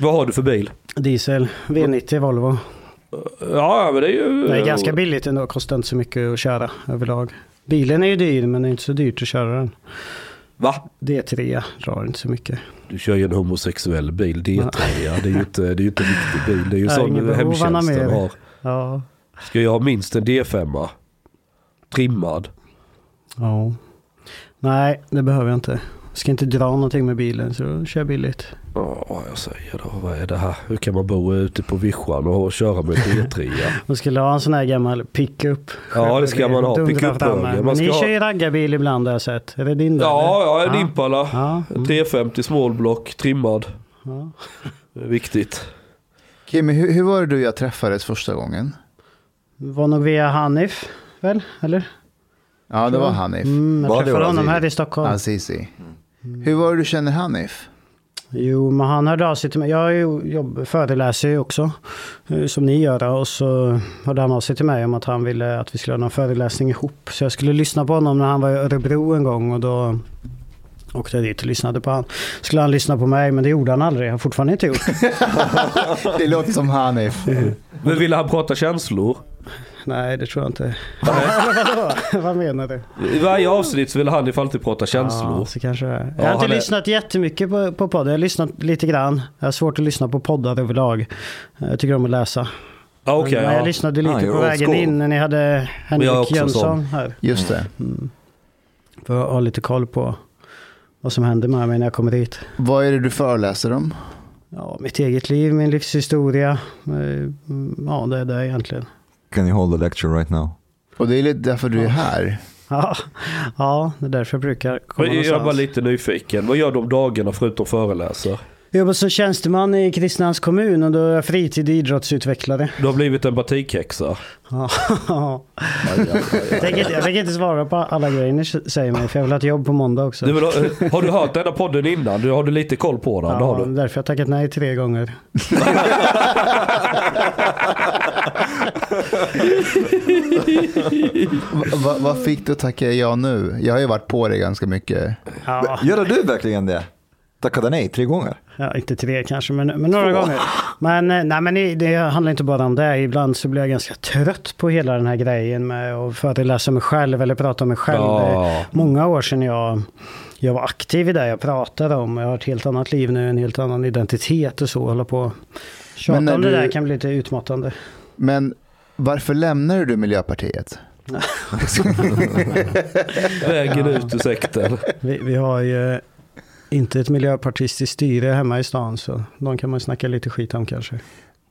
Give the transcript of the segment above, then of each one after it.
Vad har du för bil? Diesel, V90 Volvo. Ja, men det är ju... Det är ganska billigt ändå, kostar inte så mycket att köra överlag. Bilen är ju dyr men det är inte så dyrt att köra den. Va? D3 drar inte så mycket. Du kör ju en homosexuell bil, D3. Ja. Det är ju inte, det är inte en riktig bil. Det är ju sån hemtjänsten har. Ja. Ska jag ha minst en D5? Trimmad? ja. Nej, det behöver jag inte. Jag ska inte dra någonting med bilen så kör billigt. Ja, jag säger då. Vad är det här? Hur kan man bo ute på vischan och köra med D3? Man skulle ha en sån här gammal pickup. Ja, det ska man ha. Pickup. Man Men ska ni ha- kör ju raggarbil ibland har jag sett. Är det din? där, Ja, eller? ja, en Impala. Ja. En 350 smallblock, trimmad. Ja. Det är viktigt. Kimmy, hur, hur var det du jag träffades första gången? Var nog via Hanif, väl? Eller? Ja, det var Hanif. Mm, jag Var det träffade honom här i Stockholm. Azizi. Hur var det du känner Hanif? Jo, men han hörde av sig till mig. Jag jobb, föreläser ju också, eh, som ni gör. Och så hörde han av sig till mig om att han ville att vi skulle ha någon föreläsning ihop. Så jag skulle lyssna på honom när han var i Örebro en gång och då åkte jag dit och lyssnade på honom. Skulle han lyssna på mig, men det gjorde han aldrig. Jag har fortfarande inte gjort. Det låter som Hanif. Men ville han prata känslor? Nej, det tror jag inte. Vad menar du? I varje avsnitt så vill han ifall alltid prata känslor. Ja, så kanske det är. Ja, Jag har inte han är- lyssnat jättemycket på, på poddar. Jag har lyssnat lite grann. Jag har svårt att lyssna på poddar överlag. Jag tycker om att läsa. Ja, okej. Men jag ja. lyssnade lite Ah, på vägen in när ni hade Jag är Henrik också Jönsson här. Just det. För att ha lite koll på vad som händer med mig när jag kommer dit. Vad är det du föreläser om? Ja, mitt eget liv, min livshistoria. Eh, Ja, det är det egentligen. Can you hold a lecture right now? Och det är lite därför du är här. Ja, ja det är därför jag brukar komma Jag är bara lite nyfiken. Vad gör du om dagarna förutom föreläser? Jag jobbar som tjänsteman i Kristinehamns kommun och då är jag fritid idrottsutvecklare. Du har blivit en batikhäxa. Ja. jag, tänker inte, jag tänker inte svara på alla grejer ni säger mig, för jag vill ha ett jobb på måndag också. Du, vill, har du hört denna podden innan? Du, har du lite koll på den? Det har Ja, du. därför har jag tackat nej tre gånger. Va, va, vad fick du tacka ja nu? Jag har ju varit på det ganska mycket. Ja, Gör du verkligen det? Tackade nej tre gånger? ja, inte tre kanske, men, men några gånger. Men, eh, nej, men det- handlar inte bara om det. Ibland så blir jag ganska trött på hela den här grejen med att föreläsa mig själv eller prata om mig själv. Ja. Många år sedan jag, jag var aktiv i det jag pratade om. Jag har ett helt annat liv nu, en helt annan identitet och så. Hålla på tjata Men när om det du- där kan bli lite utmattande. Men varför lämnar du Miljöpartiet? Vägen ut ur sekten. Vi, vi har ju inte ett miljöpartistiskt styre hemma i stan så de kan man snacka lite skit om kanske.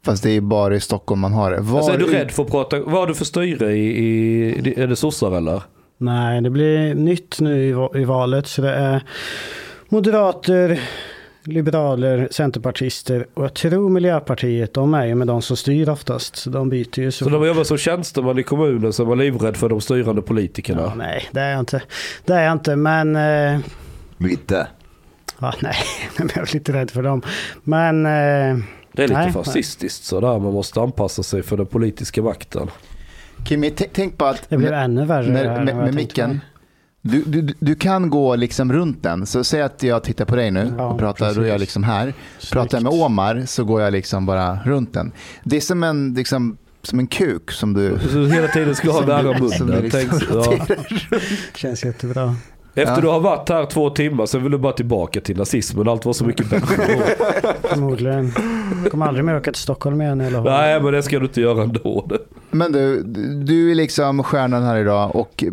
Fast det är bara i Stockholm man har det. Var Alltså, är du rädd för att prata? Vad har du för styre i, i är det sossar eller? Nej, det blir nytt nu i, i valet så det är moderater, liberaler, centerpartister och jag tror Miljöpartiet, de är ju med de som styr oftast. Så de byter ju så, Så när man jobbar som tjänsteman i kommunen så är man livrädd för de styrande politikerna. Ja, nej, det är jag inte. Det är jag inte, men... Eh, Lite. ja, nej, men jag är lite rädd för dem. Men... Eh, Det är lite nej, fascistiskt sådär. Man måste anpassa sig för den politiska makten. Kimmy, tänk på att Det blir ännu värre med, med tänkte micken, du, du, du kan gå liksom runt den. Så säg att jag tittar på dig nu Ja, och pratar, då är jag precis. liksom här. Pratar jag med Omar så går jag liksom bara runt den. Det är som en, liksom, som en kuk som du... Så hela tiden ska ha nära munnen. liksom ja. Känns jättebra. Efter Ja. du har varit här två timmar så vill du bara tillbaka till nazismen. Allt var så mycket bättre. Förmodligen. Jag kommer aldrig mer åka till Stockholm igen eller Nej men det ska du inte göra ändå. Men du, du är liksom stjärnan här idag och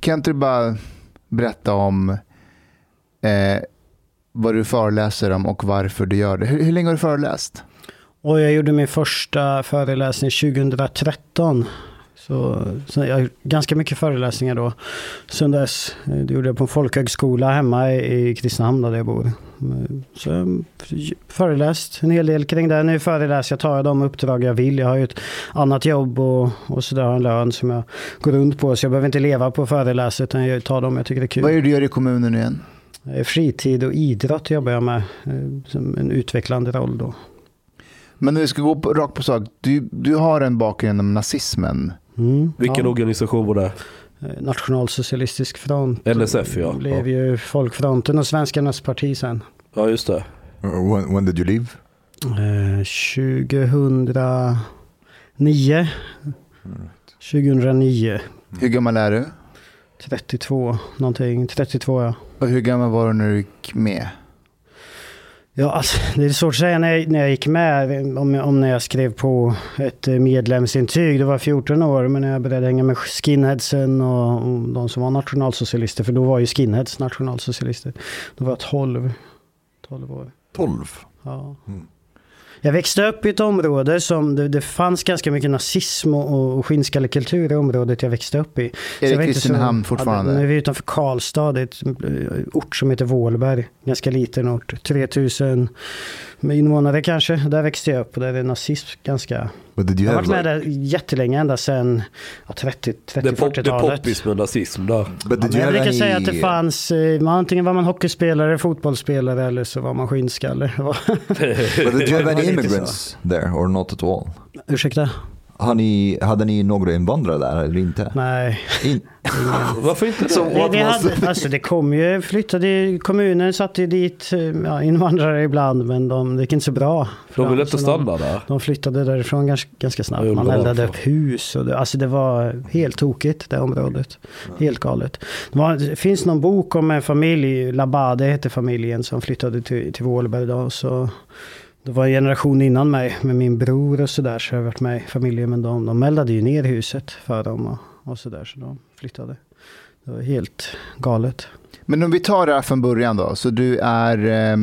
kan inte du bara berätta om eh, vad du föreläser om och varför du gör det? Hur, hur länge har du föreläst? Och jag gjorde min första föreläsning 2013. Så, så jag ganska mycket föreläsningar då. Sen dess, eh, det gjorde jag på en folkhögskola hemma i i Kristinehamn där jag bor. Eh, Så jag föreläst en hel del kring det. Nu föreläser jag, tar jag de uppdrag jag vill. Jag har ju ett annat jobb och, och sådär, en lön som jag går runt på. Så jag behöver inte leva på föreläsare utan jag tar dem jag tycker det är kul. Vad är det du gör i kommunen igen? Eh, Fritid och idrott jobbar jag med. eh, Som en utvecklande roll då. Men när vi ska gå på, rakt på sak, du, du har en bakgrund inom nazismen. Mm, Vilken ja. organisation var det? Eh, Nationalsocialistisk front. NSF ja. blev ju Folkfronten och Svenskarnas parti sen. Ja just det. When, when did you leave? Eh, 2009. 2009. Hur gammal är du? 32 någonting. 32 ja. Och hur gammal var du när du gick med? Ja, alltså, det är svårt att säga när jag, när jag gick med, om, om när jag skrev på ett medlemsintyg. Det var 14 år, men när jag började hänga med skinheadsen och, och de som var nationalsocialister, för då var ju skinheads nationalsocialister. Då var jag 12, 12 år. 12. Ja. Jag växte upp i ett område som det, det fanns ganska mycket nazism och, och skinnskallekultur i området jag växte upp i. Är det Kristinehamn fortfarande? Ja, nu är vi utanför Karlstad, det är ett eh, ort som heter Vålberg. Ganska liten ort, 3000 invånare kanske. Där växte jag upp och där är nazism ganska... But did you Jag har varit med like, där jättelänge, ända sedan ja, 30, Det är, det 30-40-talet. poppis med nazism där. but Ja, did men you jag brukar any, säga att det fanns, eh, man- antingen var man hockeyspelare, fotbollsspelare eller så var man skinnskalle. Det var- but did you have any immigrants there or not at all? Ursäkta? Har ni, hade ni några invandrare där eller inte? Nej. In, Varför inte det? Vi, vi hade, alltså det kom ju, flyttade, kommunen satte dit ja, invandrare ibland men de, det gick inte så bra. De vill dem, inte stanna där. De, de flyttade därifrån ganska, ganska snabbt. Man eldade upp hus och det, alltså det var helt tokigt det området. Helt galet. Det, var, det finns någon bok om en familj, Labade heter familjen som flyttade till, till Vålberg då. Så det var en generation innan mig med min bror och sådär så jag har varit med i familjen. Men de, de eldade ju ner huset för dem och, och sådär så de flyttade. Det var helt galet. Men om vi tar det här från början då. Så du är, Eh,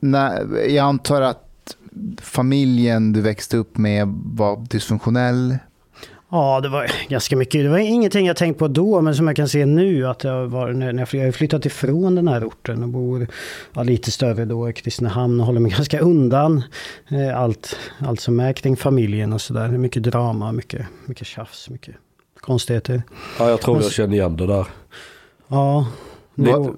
när, jag antar att familjen du växte upp med var dysfunktionell. Ja, det var ganska mycket. Det var ingenting jag tänkt på då, men som jag kan se nu att jag var, när när jag jag har flyttat ifrån den här orten och bor ja, lite större då i Kristinehamn och håller mig ganska undan eh, allt, allt som är kring familjen och sådär. Mycket drama, mycket, mycket tjafs, mycket konstigheter. Ja, jag tror jag känner igen det där. Ja, Det, det,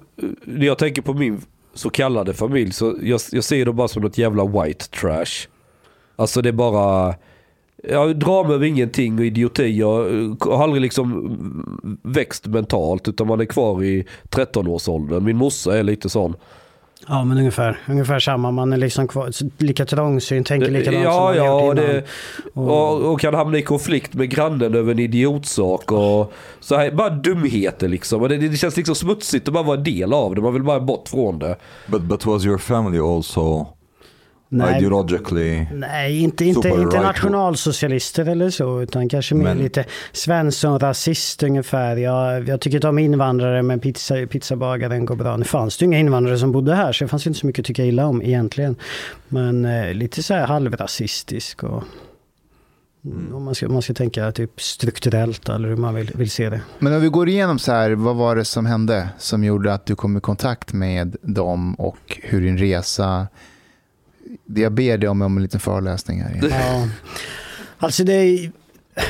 när jag tänker på min så kallade familj så jag, jag ser det bara som något jävla white trash. Alltså det är bara ja, drama över ingenting och idioti. Jag eh, har aldrig liksom växt mentalt utan man är kvar i 13-årsåldern. Min morsa är lite sån. ja men ungefär, ungefär samma. Man är liksom kvar, lika trångsynt, tänker likadant som Ja, man ja, gjort och, innan. det, och, och kan hamna i konflikt med grannen över en idiotsak. Och, så här, bara dumheter liksom. Och det, det känns liksom smutsigt att bara vara en del av det. Man vill bara bort från det. but, but was your family also Nej. ideologically... Nej, inte, inte, Super inte right. nationalsocialister eller så, utan kanske mer Men- lite Svensson-rasist ungefär. Jag, jag tycker inte om invandrare, men pizza, pizzabagaren går bra. Nu fanns det ju inga invandrare som bodde här, så det fanns inte så mycket att tycka illa om egentligen. Men eh, lite så här halvrasistisk och Om man ska, man ska tänka typ strukturellt eller hur man vill, vill se det. Men om vi går igenom så här, vad var det som hände som gjorde att du kom i kontakt med dem och hur din resa... Det jag ber dig om en liten föreläsning här. Ja. Alltså det är,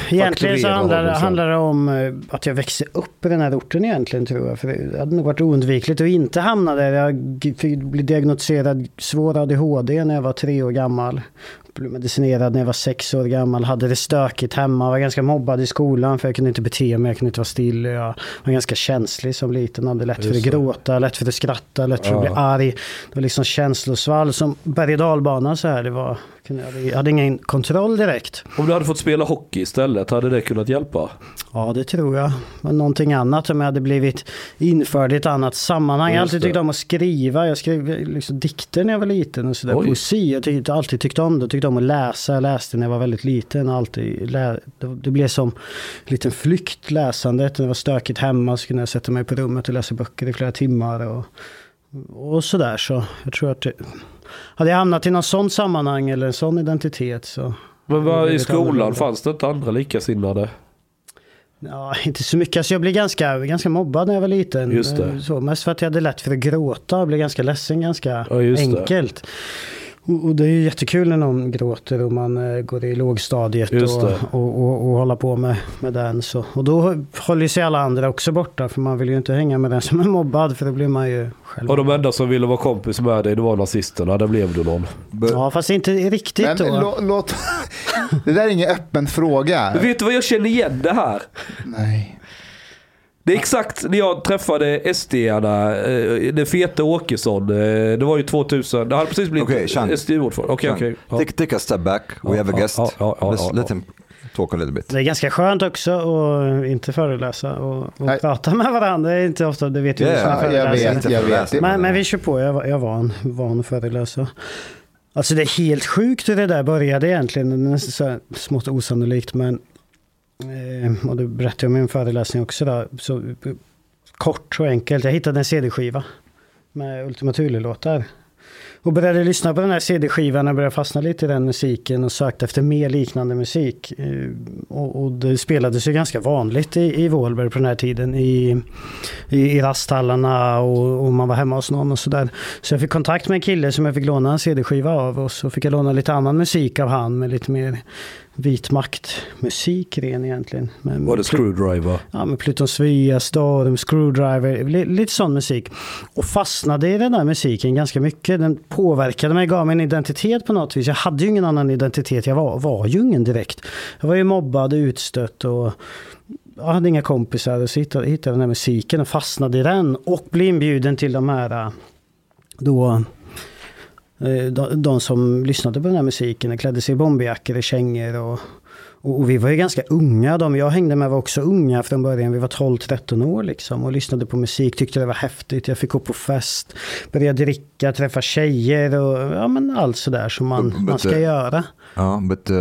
egentligen så handlar, sen. handlar det om eh, att jag växte upp i den här orten egentligen tror jag. För det hade nog varit oundvikligt att inte hamna där. Jag bli diagnostiserad svår ADHD när jag var tre år gammal. Blev medicinerad när jag var sex år gammal. Hade det stökigt hemma. Var ganska mobbad i skolan för jag kunde inte bete mig. Jag kunde inte vara still. Jag var ganska känslig som liten. Hade lätt för att gråta, lätt för att skratta, lätt för att bli arg. Det var liksom känslosvall som berg och dalbana så här. Det var, jag hade- jag hade ingen kontroll direkt. Om du hade fått spela hockey istället, hade det kunnat hjälpa? Ja, det tror jag. Men någonting annat om jag hade blivit införd i ett annat sammanhang. Jag har alltid tyckt om att skriva. Jag skrev liksom dikter när jag var liten och sådär. Oj. Poesi. Jag tyckte, alltid tyckt om det. Jag tyckte om att läsa. Jag läste när jag var väldigt liten. Alltid lä- det blev som en liten flykt läsandet. När det var stökigt hemma så kunde jag sätta mig på rummet och läsa böcker i flera timmar. Och, och sådär. Så jag tror att det, hade jag hamnat i någon sån sammanhang eller en sån identitet så Men blir i skolan fanns det inte andra likasinnade? Ja, inte så mycket. Alltså jag blev ganska, ganska mobbad när jag var liten. Just det. Eh, Så, mest för att jag hade lätt för att gråta och blev ganska ledsen ganska Ja, just det. Och, det är ju jättekul när någon gråter och man eh, går i lågstadiet och, och, och, och håller på med, med den. Så. Och då håller sig alla andra också borta för man vill ju inte hänga med den som är mobbad för då blir man ju själv. Och de enda som ville vara kompis med dig, det var nazisterna. Där blev du någon. Ja, fast inte riktigt Men då. lå, låt... Det där är ingen öppen fråga. Men vet du vad jag känner igen det här? Nej. Det är exakt när jag träffade SD-arna, eh, den feta Åkesson. eh, Det var ju 2000, det hade precis blivit Chang. SD-ordförande. Okej, okej. Take, take a step back. We have a guest. ja, ja, ja, Let's ja, let him talk a little bit. Det är ganska skönt också att inte föreläsa och, och prata med varandra. Det är inte ofta, det vet ju Ja, du som ja, jag vet, jag vet. Men, men vi kör på, jag var, jag var en van föreläsare. Alltså det är helt sjukt hur det där började egentligen. Det är nästan så här smått osannolikt men Eh, och det berättade jag i min föreläsning också då. Så, kort och enkelt, jag hittade en CD-skiva med Ultima Thule-låtar. Och började lyssna på den här CD-skivan och började fastna lite i den musiken och sökte efter mer liknande musik. Eh, och, och det spelades ju ganska vanligt i, i Vålberg på den här tiden. I, i, i rasthallarna och, och man var hemma hos någon och sådär. Så jag fick kontakt med en kille som jag fick låna en CD-skiva av och så fick jag låna lite annan musik av han med lite mer vit makt-musik ren egentligen. Med, Var det Screwdriver? Ja, med Pluton Svea, Storm, Screwdriver, li- lite sån musik. Och fastnade i den där musiken ganska mycket. Den påverkade mig, gav mig en identitet på något vis. Jag hade ju ingen annan identitet, jag var, var ju ingen direkt. Jag var ju mobbad, utstött och jag hade inga kompisar. Och så hittade, hittade den här musiken och fastnade i den. Och blev inbjuden till de här äh, då eh, de, de som lyssnade på den här musiken klädde sig i bomberjackor och kängor och, och, och vi var ju ganska unga. De jag hängde med var också unga från början. Vi var 12-13 år liksom och lyssnade på musik, tyckte det var häftigt. Jag fick gå på fest, börja dricka, träffa tjejer och ja men allt sådär som man, But- man ska uh, göra. Uh, but uh,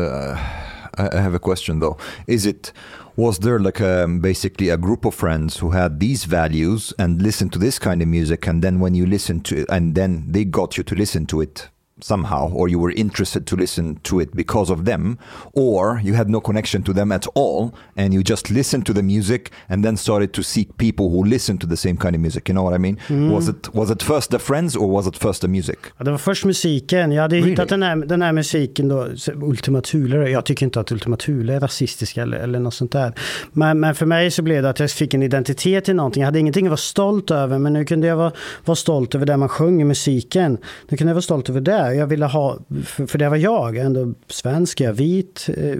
I have a question though. Is it was there like um, basically a group of friends who had these values and listened to this kind of music, and then when you listen to it, and then they got you to listen to it somehow, or you were interested to listen to it because of them, or you had no connection to them at all, and you just listened to the music and then started to seek people who listen to the same kind of music. You know what I mean? Was it was it first the friends or was it first the music? Ja, det var först musiken. Jag hade Really? hittat den här, den här musiken då, Ultima Thule. Jag tycker inte att Ultima Thule är rasistiska eller, eller något sånt där. Men, men för mig så blev det att jag fick en identitet i någonting. Jag hade ingenting att vara stolt över, men nu kunde jag vara, vara stolt över det man sjöng i musiken. Nu kunde jag vara stolt över det. Jag ville ha, för, för det var jag, ändå svensk, jag är vit. eh,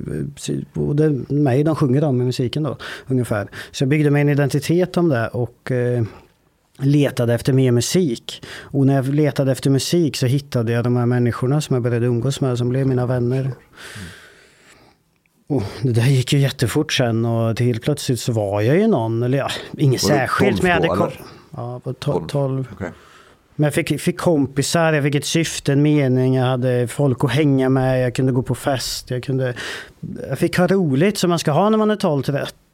Och det är mig de sjunger om i musiken då, ungefär. Så jag byggde mig en identitet om det och eh, letade efter mer musik. Och när jag letade efter musik så hittade jag de här människorna som jag började umgås med, som blev mina vänner. Och det där gick ju jättefort sen och till helt plötsligt så var jag ju någon, eller ja, inget särskilt. 12 men jag hade kom-? Ja, var to- 12. Okay. Men jag fick, fick kompisar, jag fick ett syfte, en mening, jag hade folk att hänga med, jag kunde gå på fest, jag kunde... Jag fick ha roligt som man ska ha när man är 12,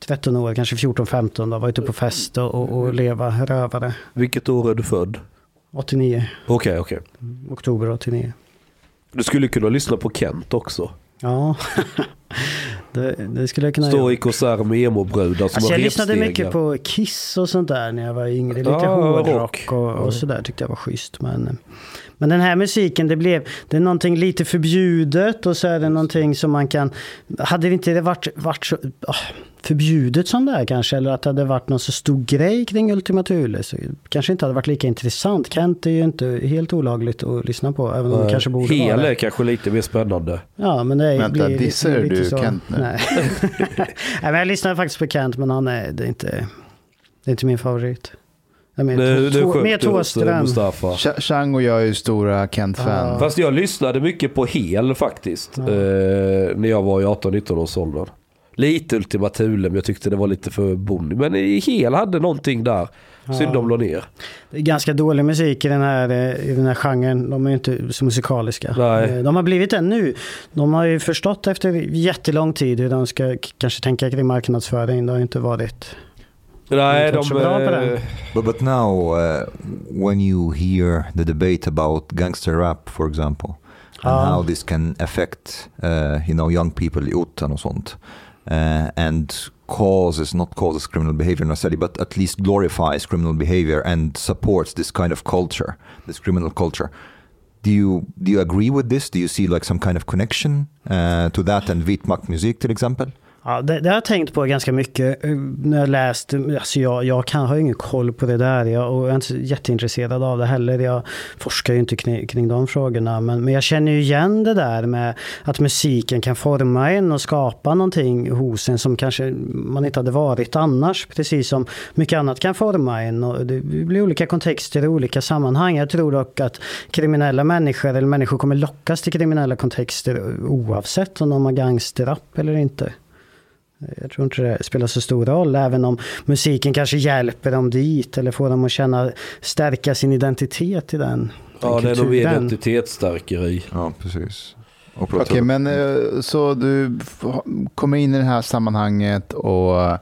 13 år, kanske 14, 15 då, vara ute på fest och, och, och leva rövare. Vilket år är du född? 89, Okej, okej. oktober 89. Du skulle kunna lyssna på Kent också. Ja. Det, det skulle jag kunna Stå göra. i konsert med emo-brudar som Alltså har jag lyssnade mycket på Kiss och sånt där när jag var yngre. Lite Ja, hårdrock rock. och, och sådär tyckte jag var schysst. Men, men den här musiken, det blev det är någonting lite förbjudet och så är det någonting som man kan... Hade det inte varit, varit så ah, förbjudet som det är kanske, eller att det hade varit någon så stor grej kring Ultima Thule, så kanske inte hade varit lika intressant. Kent är ju inte helt olagligt att lyssna på, även om det kanske borde Hel vara är det. kanske lite mer spännande. Ja, men det är, Vänta, blir, dissar blir lite du så. Kent nu? Nej. Nej, men jag lyssnade faktiskt på Kent, men han är, det är inte, det är inte min favorit. Oss, Thåström. Ch- Chang och jag är ju stora Kent-fan. Ja. Fast jag lyssnade mycket på Hel faktiskt. Eh, när jag var i 18-19 års ålder. Lite Ultima Thule men jag tyckte det var lite för bonny. Men Hel hade någonting där. Synd de la ner. Det är ganska dålig musik i den här, eh, i den här genren. De är ju inte så musikaliska. Nej. Eh, De har blivit det nu. De har ju förstått efter jättelång tid hur de ska kanske tänka kring marknadsföring. Det har inte varit... Nej, inte de... varit så bra på eh, den. But, but now, uh, when you hear the debate about gangster rap, for example, and Ah. how this can affect, uh, you know, young people i orten och sånt, uh, and causes, not causes criminal behavior necessarily, but at least glorifies criminal behavior and supports this kind of culture, this criminal culture. Do you do you agree with this? Do you see like some kind of connection uh, to that and vitmak music, for exempel? Ja, det, det har jag tänkt på ganska mycket eh, när jag läst. Alltså jag, jag kan, har ingen koll på det där jag, och jag är inte så jätteintresserad av det heller. Jag forskar ju inte kring, kring de frågorna. Men, men jag känner ju igen det där med att musiken kan forma en och skapa någonting hos en som kanske man inte hade varit annars. Precis som mycket annat kan forma en. Och det blir olika kontexter och olika sammanhang. Jag tror dock att kriminella människor, eller människor kommer lockas till kriminella kontexter oavsett om de har gangsterrap eller inte. Jag tror inte det spelar så stor roll, även om musiken kanske hjälper dem dit eller får dem att känna, stärka sin identitet i den. den Ja, det är nog identitetsstärkeri. Ja, precis. Okej, pratar- men eh, så du kommer in i det här sammanhanget och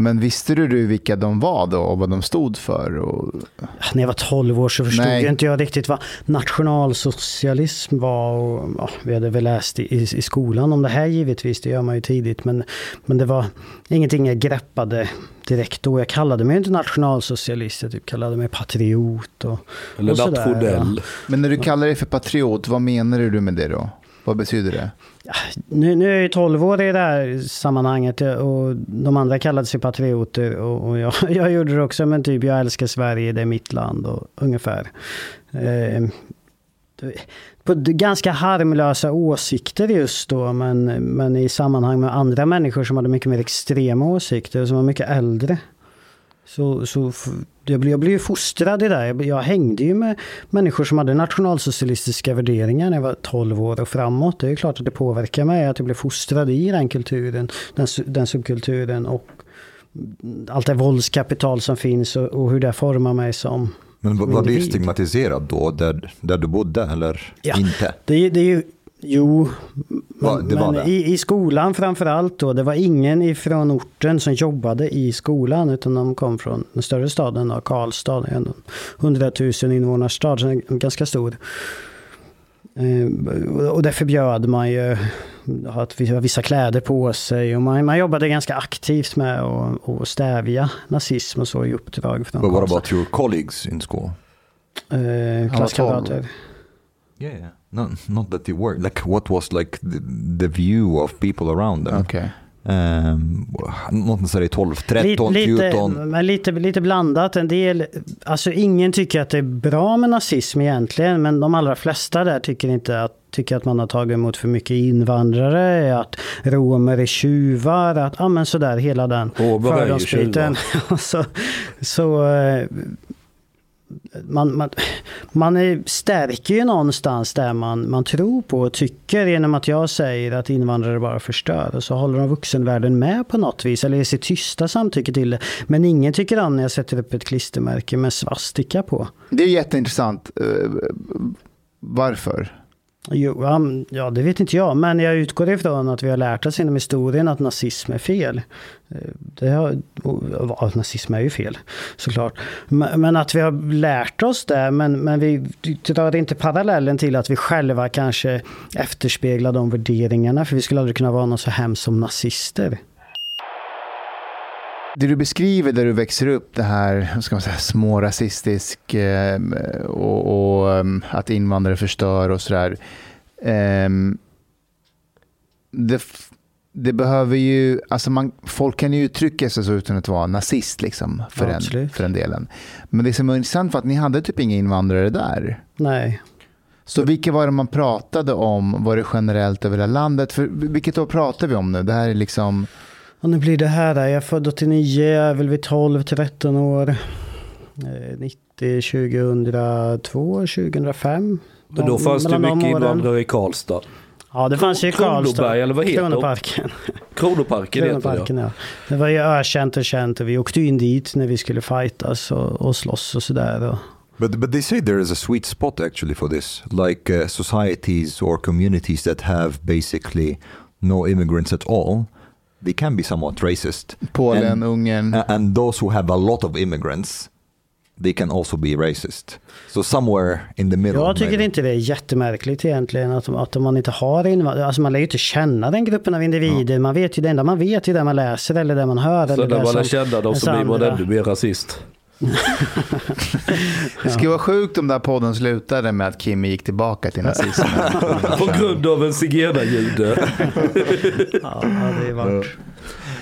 men visste du, du vilka de var då och vad de stod för? Och, När jag var 12 år så förstod Nej. ju inte jag riktigt vad nationalsocialism var. Och, ja, vi hade väl läst i, i, i skolan om det här givetvis, det gör man ju tidigt. Men, men det var ingenting jag greppade direkt då. Jag kallade mig inte nationalsocialist, jag typ kallade mig patriot. Och, Eller och sådär, nationell. men när du kallar dig för patriot, vad menar du med det då? Vad betyder det? Nu, nu är jag ju 12 år i det här sammanhanget eh, och de andra kallade sig patrioter och, och jag, jag gjorde det också. Men typ jag älskar Sverige, det är mitt land och ungefär. Eh, på ganska harmlösa åsikter just då men, men i sammanhang med andra människor som hade mycket mer extrema åsikter som var mycket äldre. Så, så jag, blev, jag blev fostrad i det. Jag, jag hängde ju med människor som hade nationalsocialistiska värderingar när jag var 12 år och framåt. Det är ju klart att det påverkar mig att jag blev fostrad i den kulturen, den, den subkulturen och allt det våldskapital som finns och, och hur det formar mig som Men var individ. stigmatiserad då, där, där du bodde eller Ja. inte? Det, det är ju, jo, Va, men, det var men det? I, i skolan framför allt då. Det var ingen ifrån orten som jobbade i skolan utan de kom från den större staden, då, Karlstad. En 100 000 invånarstad, så en ganska stor. Eh, Och det förbjöd man ju att vi har vissa kläder på sig. Och man, man jobbade ganska aktivt med att att stävja nazism och så i uppdrag. Från But what about your colleagues in school? Eh, klasskamrater. Yeah, yeah. No, not that you were. Like, what was like the, the view of people around them? Okej. Um, not necessarily 12, 13, lite, 14. men lite, lite blandat. En del, alltså ingen tycker att det är bra med nazism egentligen, men de allra flesta där tycker inte att tycker att man har tagit emot för mycket invandrare, att romer är tjuvar, att ja men sådär hela den fördomsbiten. så, så eh, man, man, man är, stärker ju någonstans där man, man tror på och tycker genom att jag säger att invandrare bara förstör. Och så håller de vuxenvärlden med på något vis, eller ger sitt tysta samtycke till det. Men ingen tycker om när jag sätter upp ett klistermärke med svastika på. Det är jätteintressant. Eh, varför? Jo, um, ja, det vet inte jag. Men jag utgår ifrån att vi har lärt oss inom historien att nazism är fel. Eh, det har, och, ja, nazism är ju fel, såklart. Men, men att vi har lärt oss det, men, men vi drar inte parallellen till att vi själva kanske efterspeglar de värderingarna. För vi skulle aldrig kunna vara någon så hemskt som nazister. Det du beskriver där du växer upp, det här vad ska man säga, smårasistisk eh, och, och em, att invandrare förstör och sådär. Em, det, det behöver ju, alltså man, folk kan ju uttrycka sig så utan att vara nazist liksom, för, Ja, en, absolut. för en delen. Men det som är intressant var att ni hade typ inga invandrare där. Nej. Så vilka var det man pratade om? Var det generellt över hela landet? För vilket år pratar vi om nu? Det här är liksom... Och nu blir det här, jag är född 89, jag är väl vid 12-13 år. Eh, 90, 2002, 2005. Men då fanns det mycket invandrare i Karlstad. Ja, det fanns ju i Karlstad. Eller vad heter de? Kronoparken. Kronoparken heter det. Kronoparken, ja. Det var ju ökänt och känt och vi åkte in dit när vi skulle fightas och, och slåss och sådär. But but they say there is a sweet spot actually for this, like uh, societies or communities that have basically no immigrants at all. They can be somewhat racist. Polen, and, Ungern. and those who have a lot of immigrants, they can also be racist. So somewhere in the middle. jag tycker maybe. inte det är jättemärkligt egentligen att, att man inte har invandrare. Alltså man lär ju inte känna den gruppen av individer. Man vet ju det enda man vet är det man läser eller det man hör. Så eller när det man lär som känna dem ens så blir man andra- ännu mer rasist. Det skulle vara sjukt om den här podden slutade med att Kim gick tillbaka till nazismen. På grund av en zigenarjude. Ja, det är varit.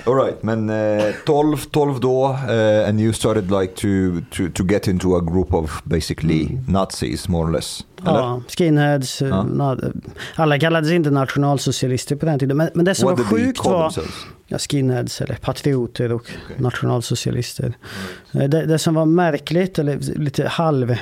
All right, men uh, 12, 12 då, uh, and you started like to, to, to get into a group of basically Nazis more or less. eller? Ja, skinheads. Ja. na- Alla kallades inte nationalsocialister på den tiden. Men, men det som What var sjukt var themselves? Ja, skinheads eller patrioter och nationalsocialister. Eh, Det, det som var märkligt eller lite halv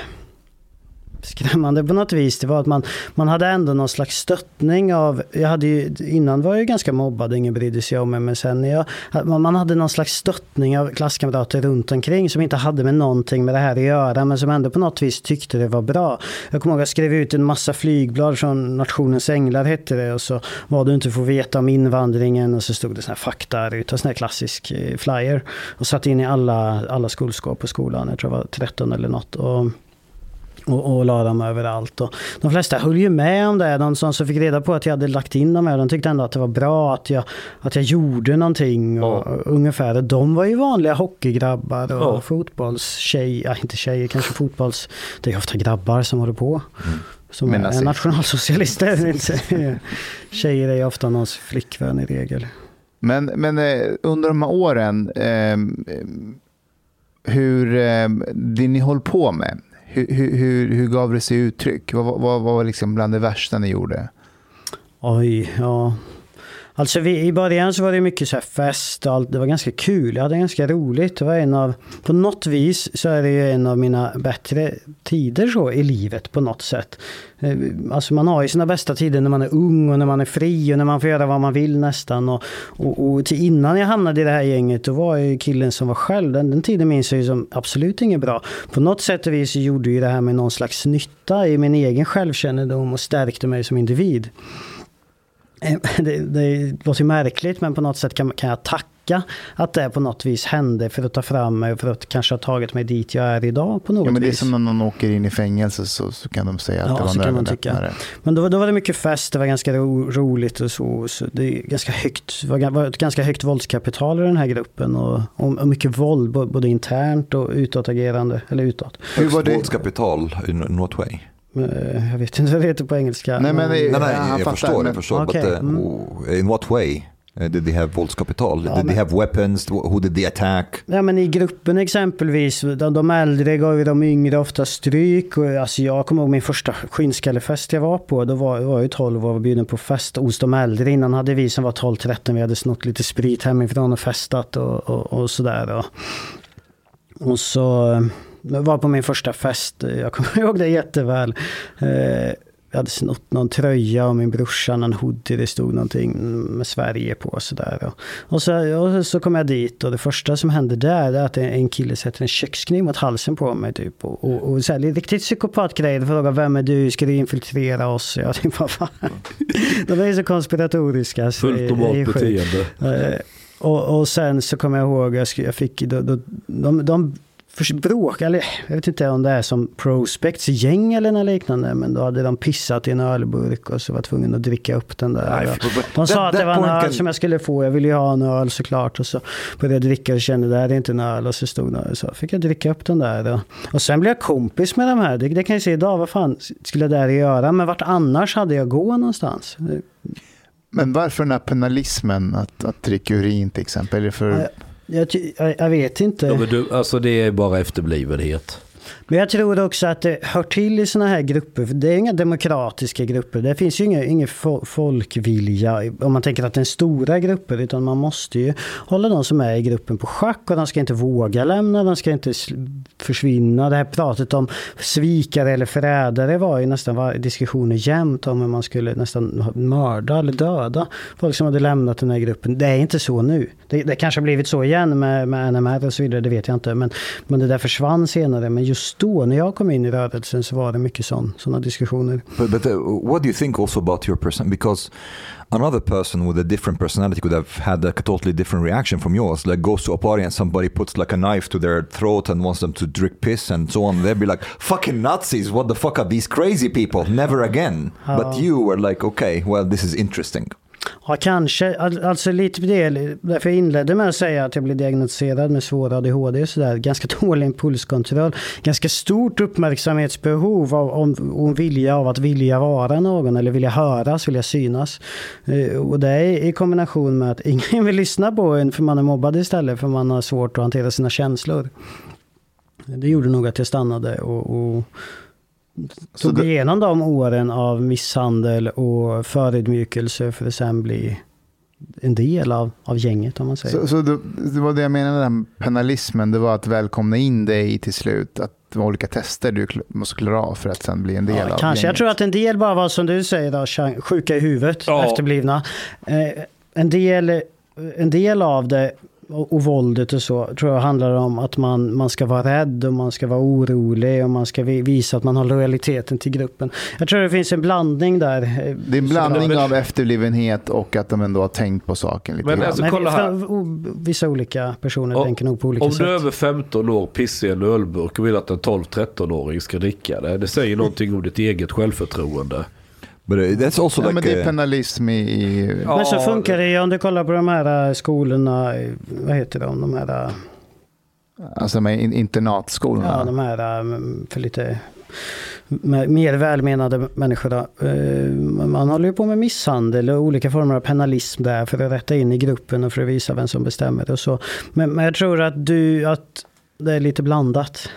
skrämmande på något vis, det var att man, man hade ändå någon slags stöttning av, jag hade ju, innan var jag ju ganska mobbad, ingen brydde sig om mig, men sen jag, man, hade någon slags stöttning av klasskamrater runt omkring som inte hade med någonting med det här att göra, men som ändå på något vis tyckte det var bra. Jag kommer ihåg att jag skrev ut en massa flygblad från Nationens Änglar hette det, och så vad du inte får veta om invandringen, och så stod det sådana här fakta ut, en sån här klassisk eh, flyer, och satt in i alla, alla skolskåp på skolan, jag tror jag var 13 eller något. Och, och, och la dem överallt. Och de flesta höll ju med om det. De som så fick reda på att jag hade lagt in dem här, de tyckte ändå att det var bra att jag, att jag gjorde någonting. Och, Ja. Ungefär. De var ju vanliga hockeygrabbar och Ja. fotbollstjejer, ja, inte tjejer, kanske fotbolls... Det är ofta grabbar som håller på. Som Men är nationalsocialister. Tjejer är ju ofta någons flickvän i regel. Men, men eh, under de här åren, ehm, hur, ehm, det ni höll på med, hur, hur, hur, gav det sig uttryck? Vad, vad, vad var liksom bland det värsta ni gjorde? Oj, ja. Alltså vi, i början så var det mycket så här fest och allt. Det var ganska kul. Jag hade ganska roligt. Det var en av, på något vis så är det ju en av mina bättre tider så i livet på något sätt. Eh, alltså man har ju sina bästa tider när man är ung och när man är fri och när man får göra vad man vill nästan. Och, och, och till innan jag hamnade i det här gänget då var jag ju killen som var själv. Den, den tiden minns jag ju som absolut inget bra. På något sätt och vis gjorde ju det här med någon slags nytta i min egen självkännedom och stärkte mig som individ. Eh, Det, det låter ju märkligt men på något sätt kan, kan jag tacka att det på något vis hände för att ta fram mig och för att kanske ha tagit mig dit jag är idag på något Ja, men det är vis. som när någon åker in i fängelse så, så kan de säga att Ja, det var så en kan man tycka. överlämnare. Men då, då var det mycket fest, det var ganska ro, roligt och så. så det är ganska högt, var, var ett ganska högt våldskapital i den här gruppen och, och, och mycket våld både internt och utåtagerande. Eller utåt. Hur var det? Våldskapital in, in what way? Eh, Jag vet inte vad det heter på engelska. Nej, men Nej, nej, jag fattar, förstår, men- jag förstår. Okej, But uh, mm. w- in what way uh, did they have våldskapital? Ja, did men- they have weapons? Who did they attack? Ja men i gruppen exempelvis, de, de äldre gav ju de yngre ofta stryk. Och, alltså jag kommer ihåg min första skinnskallefest jag var på. Då var, var jag ju 12 och var bjuden på fest hos de äldre. Innan hade vi som var 12-13, vi hade snott lite sprit hemifrån och festat och, och, och sådär. Och, och så eh, jag var på min första fest, jag kommer ihåg det jätteväl. Eh, jag hade snott någon tröja av min brorsa, någon hoodie, det stod någonting med Sverige på och sådär. Och, och, så, och så kom jag dit och det första som hände där är att en kille sätter en kökskniv mot halsen på mig typ. Och, och, och så här, riktigt psykopatgrej. Frågar vem är du? Ska du infiltrera oss? Jag tänkte, vad fan. De är så konspiratoriska. Så Fullt normalt beteende. Eh, Och, och sen så kommer jag ihåg, jag, fick, de, de, de, de bråk, eller jag vet inte om det är som Prospects gäng eller något liknande, men då hade de pissat i en ölburk och så var tvungen att dricka upp den där. Nej, Och de sa that- att det var en öl can- som jag skulle få, jag ville ju ha en öl såklart. Och så började jag dricka och kände det här är inte en öl och så stod det så fick jag dricka upp den där. Och, och sen blev jag kompis med de här, det, det kan jag se idag, vad fan skulle jag där göra? Men vart annars hade jag gå någonstans? Men varför den här penalismen att, att dricka urin till exempel? Är det för... Jag, jag, jag vet inte. Ja, men du, alltså det är bara efterblivenhet. Men jag tror också att det hör till i sådana här grupper. För det är inga demokratiska grupper. Det finns ju ingen, ingen fo- folkvilja om man tänker att det är stora grupper. Utan man måste ju hålla de som är i gruppen på schack. Och de ska inte våga lämna, de ska inte försvinna. Det här pratet om svikare eller förrädare var ju nästan var diskussioner jämt om hur man skulle nästan mörda eller döda folk som hade lämnat den här gruppen. Det är inte så nu. Det, det kanske har blivit så igen med, med NMR och så vidare, det vet jag inte. Men, men det där försvann senare. Men just då, när jag kom in i rörelsen, så var det mycket sådana diskussioner. But, but uh, what do you think also about your person? Because another person with a different personality could have had like a totally different reaction from yours. Like goes to a party and somebody puts like a knife to their throat and wants them to drink piss and so on. They'd be like, "Fucking Nazis! What the fuck are these crazy people? Never again." But you were like, "Okay, well, this is interesting." Ja, kanske. Alltså lite del, därför jag inledde med att säga att jag blev diagnostiserad med svår ADHD och sådär. Ganska dålig impulskontroll. Ganska stort uppmärksamhetsbehov av, om, om vilja av att vilja vara någon eller vilja höras, vilja synas. Eh, och det är i kombination med att ingen vill lyssna på en för man är mobbad istället för man har svårt att hantera sina känslor. Det gjorde nog att jag stannade och, och tog det- igenom de åren av misshandel och förödmjukelse för att sen bli en del av, av gänget om man säger. Så, så det, det var det jag menade med penalismen, det var att välkomna in dig till slut. Att det var olika tester du måste klara av för att sen bli en del Ja, av kanske. Jag gänget. tror att en del bara var som du säger, då, sjuka i huvudet, Ja. efterblivna. Eh, en, del, en del av det och, och våldet och så tror jag handlar om att man, man ska vara rädd och man ska vara orolig och man ska vi- visa att man har lojaliteten till gruppen. Jag tror det finns en blandning där. Det är en blandning Men- av efterblivenhet och att de ändå har tänkt på saken lite Men grann. alltså, kolla här. vissa olika personer Om- tänker nog på olika Om sätt. du är över 15 år pissar i en ölburk och vill att en 12-13-åring ska dricka det. Det säger någonting om ditt eget självförtroende. But that's also ja, men like det är penalism i... i Men så funkar det ju om du kollar på de här eh, skolorna, eh, vad heter de, de här, eh, Alltså med in- internatskolorna. ja, de här för lite med, mer välmenande människor. Man håller ju på med misshandel och olika former av penalism där för att rätta in i gruppen och för att visa vem som bestämmer och så. Men, men jag tror att du, att det är lite blandat.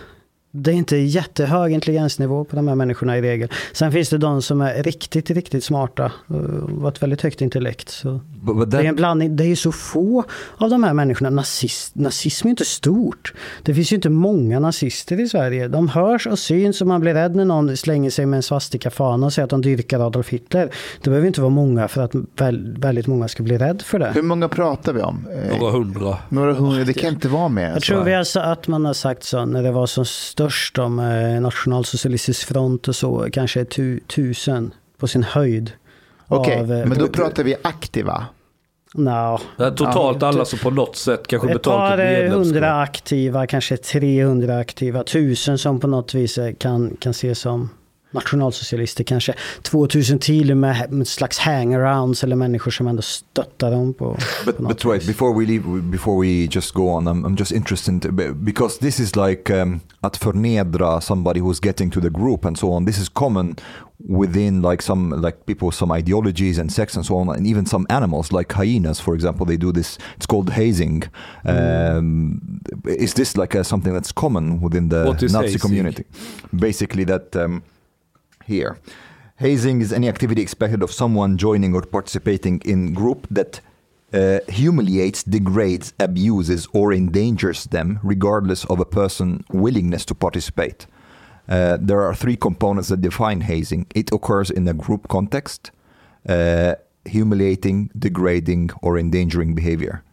Det är inte jättehög intelligensnivå på de här människorna i regel. Sen finns det de som är riktigt, riktigt smarta och har ett väldigt högt intellekt. Så. but, but Det är that, en blandning. Det är ju så få av de här människorna. Nazist, nazism är inte stort. Det finns ju inte många nazister i Sverige. De hörs och syns och man blir rädd när någon slänger sig med en svastikafana och säger att de dyrkar Adolf Hitler. Det behöver inte vara många för att väl, väldigt många ska bli rädd för det. Hur många pratar vi om? Eh, Några hundra. Några hundra, det kan inte vara mer Jag tror vi har, sa- att man har sagt så när det var som störst om eh, nationalsocialistisk front och så, kanske tu, tusen på sin höjd. Okej, av, eh, men då pratar vi aktiva. Är totalt Ja, alla som på något sätt kanske Ett betalat par ett eh, medlemskap. hundra aktiva, kanske 300 aktiva, tusen som på något vis kan, kan ses som nationalsocialister kanske. 2000 till med, med slags hangarounds eller människor som ändå stöttar dem på, But, på but right before we leave, before we just go on, I'm, I'm just interested because this is like um, att förnedra somebody who's getting to the group and so on. This is common within like some like people with some ideologies and sex and so on, and even some animals like hyenas, for example. They do this. It's called hazing. Um, is this like a, something that's common within the What is Nazi hazing? community? Basically, that. Um, here. Hazing is any activity expected of someone joining or participating in group that uh, humiliates, degrades, abuses, or endangers them, regardless of a person's willingness to participate. Uh, there are three components that define hazing. It occurs in a group context, uh, humiliating, degrading, or endangering behavior.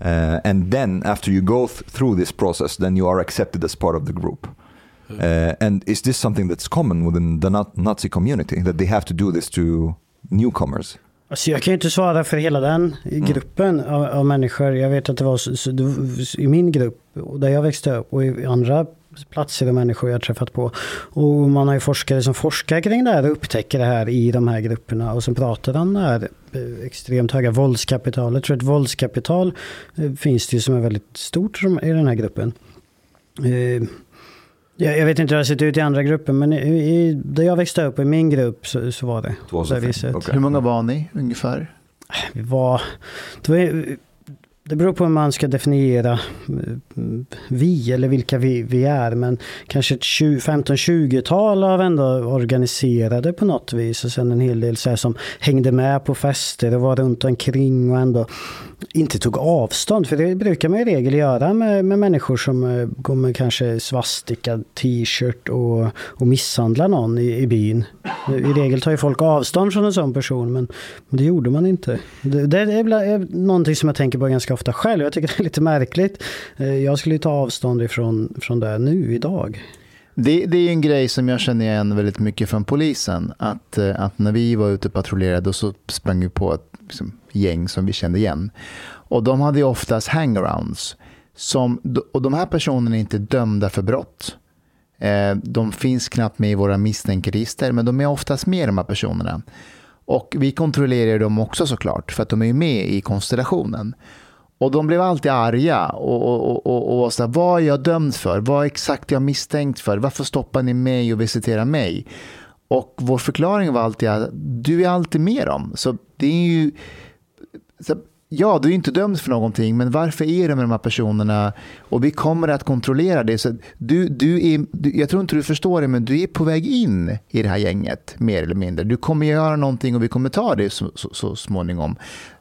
Uh, and then, after you go th- through this process, then you are accepted as part of the group. Uh, and is this something that's common within the Na- Nazi community that they have to do this to newcomers? Alltså jag kan ju inte svara för hela den gruppen av, av människor. Jag vet att det var så, så, i min grupp, där jag växte upp och i andra platser och människor jag träffat på. Och man har ju forskare som forskar kring det här och upptäcker det här i de här grupperna. Och så pratar om det här eh, extremt höga våldskapitalet. Jag tror att våldskapital eh, finns det ju som är väldigt stort i den här gruppen. Jag, jag vet inte hur det har sett ut i andra grupper men i, i, där jag växte upp i min grupp så, så var det på det viset. Okay. Hur många var ni ungefär? Vi var, det, var, det beror på hur man ska definiera eh, vi eller vilka vi, vi är. Men kanske ett 15-20-tal av ändå organiserade på något vis. Och sen en hel del så här som hängde med på fester och var runt omkring och ändå inte tog avstånd. För det brukar man i regel göra med, med människor som eh, går med kanske svastika t-shirt och, och misshandlar någon i, i byn. I regel tar ju folk avstånd från en sån person men, men det gjorde man inte. Det, det är, bland- är någonting som jag tänker på ganska ofta själv. Jag tycker det är lite märkligt. Eh, jag skulle ju ta avstånd ifrån från det nu idag. Det, det är en grej som jag känner igen väldigt mycket från polisen. Att, eh, att när vi var ute och patrullerade så sprang vi på ett liksom, gäng som vi kände igen. Och de hade ju oftast hangarounds. Som, och de här personerna är inte dömda för brott. Eh, de finns knappt med i våra misstänkeregister, men de är oftast med de här personerna. Och vi kontrollerar dem också såklart, för att de är ju med i konstellationen. Och de blev alltid arga och, och, och, och, och var så här, vad är jag dömd för? Vad exakt är jag misstänkt för? Varför stoppar ni mig och visiterar mig? Och vår förklaring var alltid att du är alltid med dem. Så det är ju... Så, ja, du är inte dömd för någonting, men varför är du med de här personerna? Och vi kommer att kontrollera det. Så du, du är, du, jag tror inte du förstår det, men du är på väg in i det här gänget, mer eller mindre. Du kommer göra någonting och vi kommer ta det så, så, så småningom.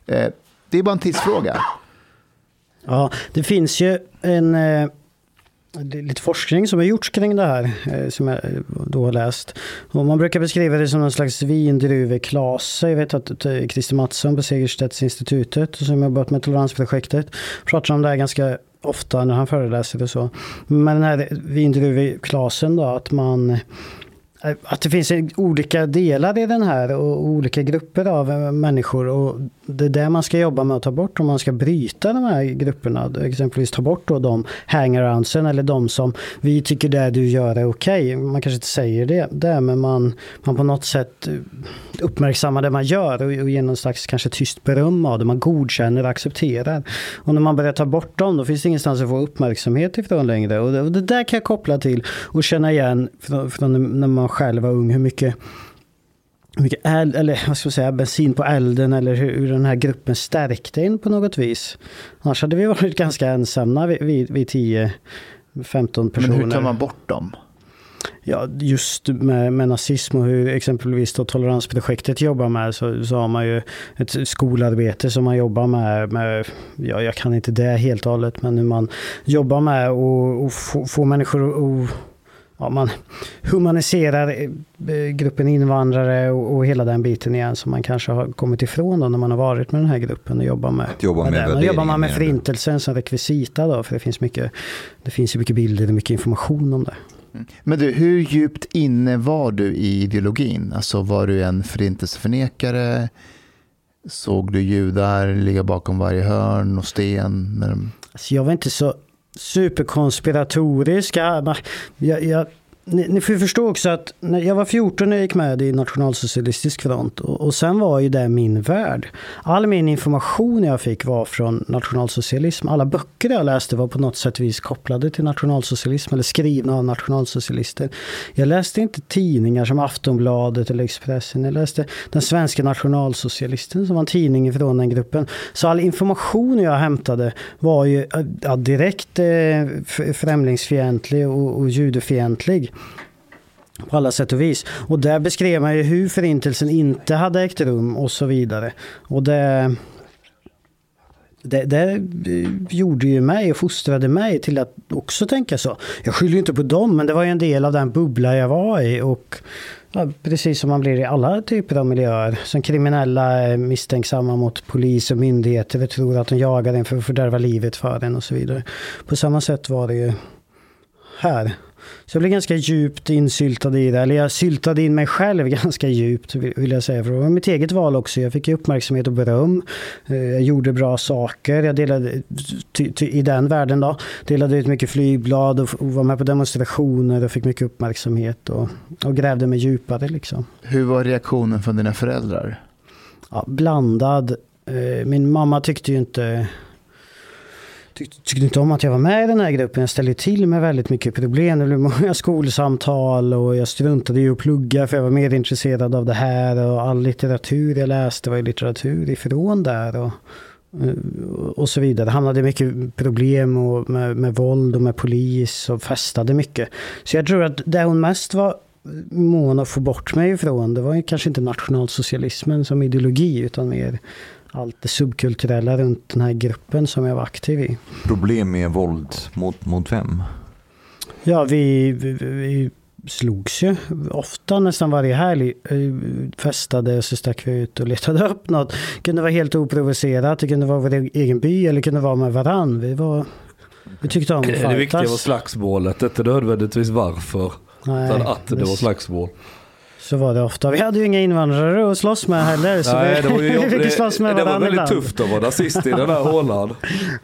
Eh, det är bara en tidsfråga. Ja, det finns ju en eh, lite forskning som har gjorts kring det här, eh, som jag eh, då har läst. Och man brukar beskriva det som någon slags vindruveklase. Jag vet att eh, Christer Mattsson på Segerstedtinstitutet, som jobbat med toleransprojektet, pratar om det här ganska ofta när han föreläser och så. Men den här vindruveklasen då, att man att det finns olika delar i den här och olika grupper av eh, människor och det är det man ska jobba med att ta bort om man ska bryta de här grupperna. Exempelvis ta bort då de hangaroundsen eller de som vi tycker det du gör är okej. Man kanske inte säger det, det men man, man på något sätt eh, uppmärksammar det man gör och, och ger någon slags kanske tyst beröm av det. Man godkänner och accepterar. Och när man börjar ta bort dem då finns det ingenstans att få uppmärksamhet ifrån längre. Och det, och det där kan jag koppla till och känna igen från, från när man själv var ung hur mycket hur mycket eld, eller vad ska jag säga, bensin på elden eller hur, hur den här gruppen stärkte in på något vis. Annars hade vi varit ganska ensamma vid, vid, vid 10-15 personer. Men hur tar man bort dem? Ja, just med, med nazism och hur exempelvis då toleransprojektet jobbar med så, så har man ju ett skolarbete som man jobbar med, med ja, jag kan inte det helt och hållet, men hur man jobbar med och, och få, få människor att ja, man humaniserar eh, gruppen invandrare och, och hela den biten igen som man kanske har kommit ifrån då när man har varit med den här gruppen och jobbar med. jobba med det. Man jobbar man med förintelsen som rekvisita då, för det finns mycket, det finns ju mycket bilder och mycket information om det. Men du, hur djupt inne var du i ideologin? Alltså var du en förintelseförnekare? Såg du judar ligga bakom varje hörn och sten? Alltså jag var inte så Superkonspiratoriska. Jag, jag, ni, ni får förstå också att när jag var 14 när jag gick med i Nationalsocialistisk front och, och sen var ju det min värld. All min information jag fick var från nationalsocialism. Alla böcker jag läste var på något sätt vis kopplade till nationalsocialism eller skrivna av nationalsocialister. Jag läste inte tidningar som Aftonbladet eller Expressen. Jag läste Den svenska nationalsocialisten som var en tidning från den gruppen. Så all information jag hämtade var ju ja, direkt eh, främlingsfientlig och, och judefientlig på alla sätt och vis. Och där beskrev man ju hur förintelsen inte hade ägt rum och så vidare. Och det... det, det gjorde ju mig och fostrade mig till att också tänka så. Jag skyller ju inte på dem, men det var ju en del av den bubbla jag var i. Och ja, precis som man blir i alla typer av miljöer. Som kriminella är misstänksamma mot polis och myndigheter och tror att de jagar en för att fördärva livet för en och så vidare. På samma sätt var det ju här. Så jag blev ganska djupt insyltad i det. Eller jag syltade in mig själv ganska djupt vill jag säga. För det var mitt eget val också. Jag fick uppmärksamhet och beröm. Eh, jag gjorde bra saker. Jag delade i den världen då. Delade ut mycket flygblad och var med på demonstrationer och fick mycket uppmärksamhet. Och, och grävde mig djupare liksom. Hur var reaktionen från dina föräldrar? Ja, blandad. Eh, min mamma tyckte ju inte tyckte, tyckte inte om att jag var med i den här gruppen. Jag ställde till med väldigt mycket problem. Det blev många skolsamtal och jag struntade i att plugga för jag var mer intresserad av det här. Och all litteratur jag läste var ju litteratur ifrån där. Och, eh, och så vidare. Hamnade hade mycket problem och med, med våld och med polis och festade mycket. Så jag tror att det hon mest var mån att få bort mig ifrån, det var ju kanske inte nationalsocialismen som ideologi utan mer allt det subkulturella runt den här gruppen som jag var aktiv i. Problem med våld mot, mot vem? Ja, vi, vi, vi slogs ju ofta, nästan varje helg. Festade och så stack vi ut och letade upp något. Det kunde vara helt oprovocerat, det kunde vara vår egen by eller det kunde vara med varann. Vi, var, vi tyckte om att Det viktiga var slagsmålet, inte nödvändigtvis varför. Nej, utan att det var slagsmål. Så var det ofta. Vi hade ju inga invandrare att slåss med heller. Så Nej, vi, det var, ju, vi fick slåss med det, var väldigt ibland. tufft att vara nazist i den här hålan.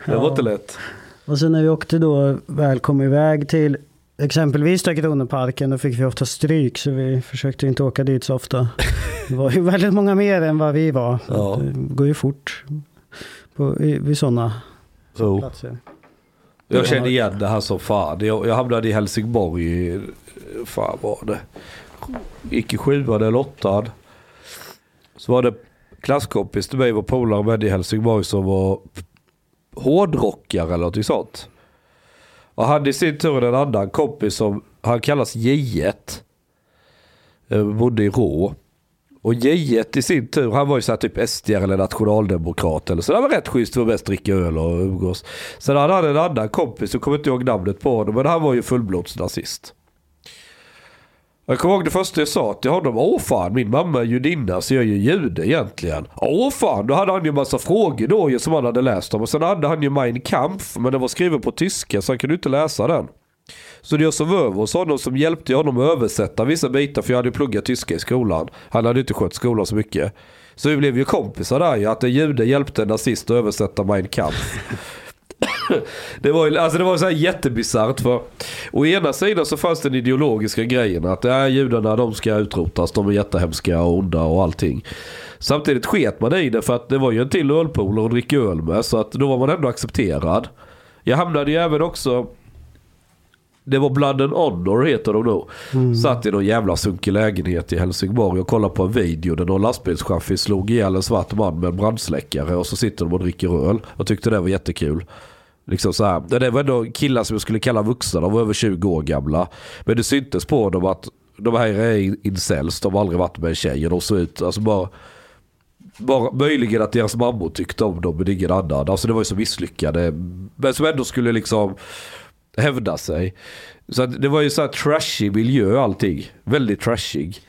Det var Ja. inte lätt. Och sen när vi åkte då, väl kom iväg till exempelvis då Kronoparken, då fick vi ofta stryk. Så vi försökte inte åka dit så ofta. Det var ju väldigt många mer än vad vi var. Ja. Det går ju fort på, vid sådana Så. platser. Jag kände igen det här som fan. Jag, jag hamnade i Helsingborg, fan var det? Gick i sjuan eller åttan. Så var det klasskompis till mig, var polare med i Helsingborg som var hårdrockare eller något sånt. Och han i sin tur en annan kompis som, han kallas J1. Eh, bodde i Rå. Och J1 i sin tur, han var ju så här typ SD eller nationaldemokrat eller så. Det var rätt schysst, för var mest dricka öl och umgås. Sen hade han en annan kompis, jag kommer inte ihåg namnet på honom, men han var ju fullblodsnazist. Jag kommer ihåg det första jag sa till honom. Åh fan, min mamma är judinna så jag är ju jude egentligen. Åh fan, då hade han ju massa frågor då ju som han hade läst om. Och sen hade han ju Mein Kampf, men den var skriven på tyska så han kunde inte läsa den. Så det jag sov över hos honom som hjälpte honom att översätta vissa bitar för jag hade ju pluggat tyska i skolan. Han hade inte skött skolan så mycket. Så vi blev ju kompisar där ju, att en jude hjälpte en nazist att översätta Mein Kampf. det var ju alltså det var så här jättebisarrt för å ena sidan så fanns den ideologiska grejen att äh, judarna de ska utrotas, de är jättehemska och onda och allting. Samtidigt sket man i det för att det var ju en till ölpool att dricka öl med så att då var man ändå accepterad. Jag hamnade ju även också det var Blood and Honor heter de då. Satt i någon jävla sunkig lägenhet i Helsingborg och kollade på en video där någon lastbilschaffis slog ihjäl en svart man med en brandsläckare och så sitter de och dricker öl. Jag tyckte det var jättekul. Liksom så här. Det var ändå killar som jag skulle kalla vuxna, de var över 20 år gamla. Men det syntes på dem att de här är incels, de har aldrig varit med en tjej och de såg ut, alltså bara bara möjligen att deras mammor tyckte om dem men ingen annan. Alltså det var ju så misslyckade. Men som ändå skulle liksom hävda sig. Så att det var ju så här trashig miljö allting. Väldigt trashig.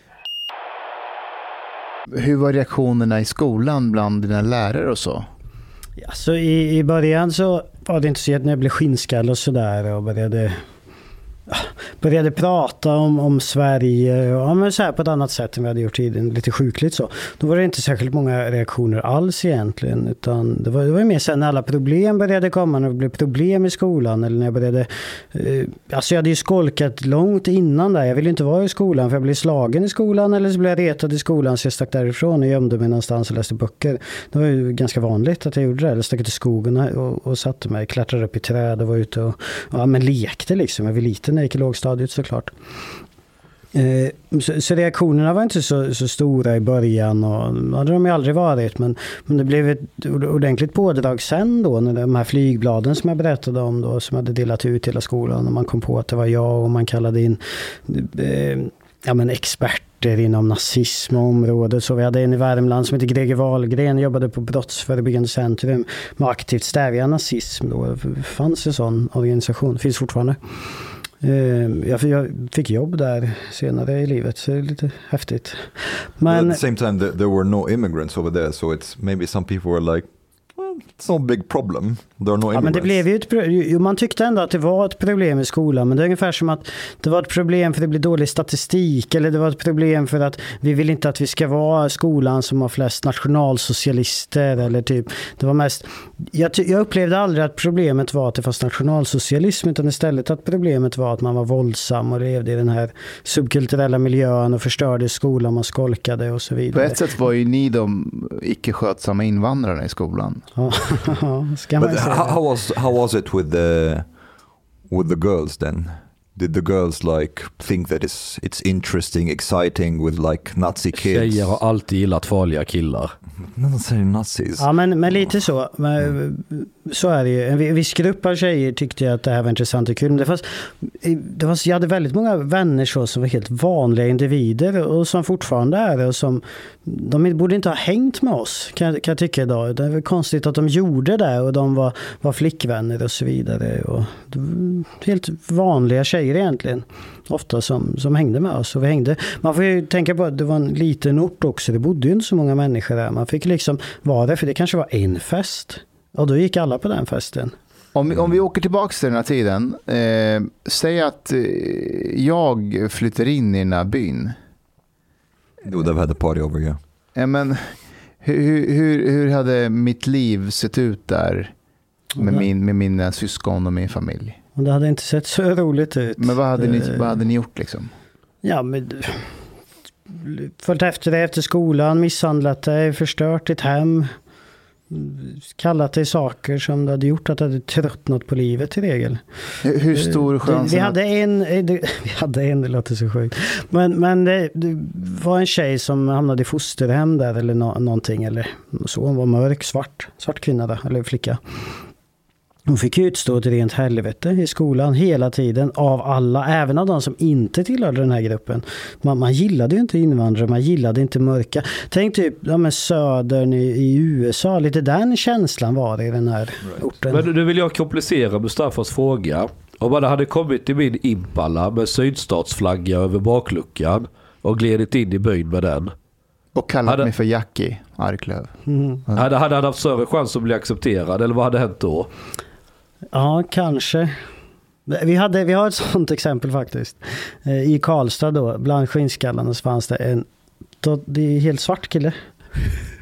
Hur var reaktionerna i skolan bland dina lärare och så? Ja, så i, I början så var det inte så att när jag blev skinnskall och sådär och började, ja, började prata om, om Sverige och ja, men så här på ett annat sätt än vi hade gjort tidigare, lite sjukligt så. Då var det inte särskilt många reaktioner alls egentligen. Utan det var, det var mer sen när alla problem började komma, när det blev problem i skolan eller när jag började... Eh, alltså jag hade ju skolkat långt innan där. Jag ville inte vara i skolan för jag blev slagen i skolan eller så blev jag retad i skolan så jag stack därifrån och gömde mig någonstans och läste böcker. Det var ju ganska vanligt att jag gjorde det. Jag stack ut i skogen och, och satte mig, klättrade upp i träd och var ute och ja, men lekte liksom. Jag var liten jag gick i lågstadiet såklart. Eh, så, så reaktionerna var inte så, så stora i början och det hade de ju aldrig varit. Men, men det blev ett ordentligt pådrag sen då när de här flygbladen som jag berättade om då som hade delat ut hela skolan och man kom på att det var jag och man kallade in eh, ja, men experter inom nazism och området. Så vi hade en i Värmland som hette Greger Wahlgren, jobbade på Brottsförebyggande Centrum med aktivt stävja nazism. Då fanns en sån organisation, finns fortfarande. Eh, Jag fick jobb där senare i livet, så det är lite häftigt. But Men at the same time, there, there were no immigrants over there, so it's maybe some people were like, well, no big problem. There are no Ja, men det blev ju ett, jo, man tyckte ändå att det var ett problem i skolan, men det är ungefär som att det var ett problem för att det blir dålig statistik, eller det var ett problem för att vi vill inte att vi ska vara skolan som har flest nationalsocialister, eller typ, det var mest, jag, jag upplevde aldrig att problemet var att det fanns nationalsocialism, utan istället att problemet var att man var våldsam och levde i den här subkulturella miljön och förstörde skolan, man skolkade och så På vidare. ett sätt var ju ni de icke skötsamma invandrarna i skolan. Ja, But säga. how, how was how was it with the with the girls then? Did the girls like think that it's it's interesting, exciting with like Nazi kids? Tjejer har alltid gillat farliga killar. Nazis. Ja, men, men lite så. Men, så är det ju. En viss grupp av tjejer tyckte att det här var intressant och kul. Men det fanns, det fanns, jag hade väldigt många vänner så som var helt vanliga individer och som fortfarande är det. Och som, de borde inte ha hängt med oss, kan, jag- kan jag tycka idag. Det är väl konstigt att de gjorde det och de var, var flickvänner och så vidare. Och, helt vanliga tjejer egentligen. Ofta som, som hängde med oss. Och vi hängde. Man får ju tänka på att det var en liten ort också. Det bodde ju inte så många människor där. Man fick liksom vara där, för det kanske var en fest. Och då gick alla på den festen. Om, vi- om vi åker tillbaka till den här tiden. Eh, säg att eh, jag flyttar in i den här byn. You would have had a party over here. Eh, men hur, hur, hur hade mitt liv sett ut där med, Ja. min, med mina syskon och min familj? Och det hade inte sett så roligt ut. Men vad hade, ni, Eh, vad hade ni gjort liksom? Ja, men... Följt efter dig efter skolan, misshandlat dig, förstört ditt hem. Kallat dig saker som du hade gjort att du hade tröttnat på livet i regel. Hur, hur stor Det- chans? Vi hade en, eh, vi hade en, det låter så sjukt. Men, men det, det var en tjej som hamnade i fosterhem där eller nå, någonting. Eller så, hon var mörk, svart, svart kvinna där, eller flicka. Hon fick ju utstå ett rent helvete i skolan hela tiden av alla, även av de som inte tillhörde den här gruppen. Man, man gillade ju inte invandrare, man gillade inte mörka. Tänk typ ja, men södern i, i USA, lite den känslan var det i den här orten. Men nu vill jag komplicera Mustafas fråga. Om man hade kommit till min Impala med sydstatsflagga över bakluckan och glidit in i byn med den. Och kallat hade- mig för Jackie Arklöv. Mm. Hade, hade han haft större chans att bli accepterad eller vad hade hänt då? Ja, kanske. Vi, hade, vi har ett sånt exempel faktiskt. Eh, I Karlstad då, bland skinnskallarna så fanns det en, då, det är helt svart kille.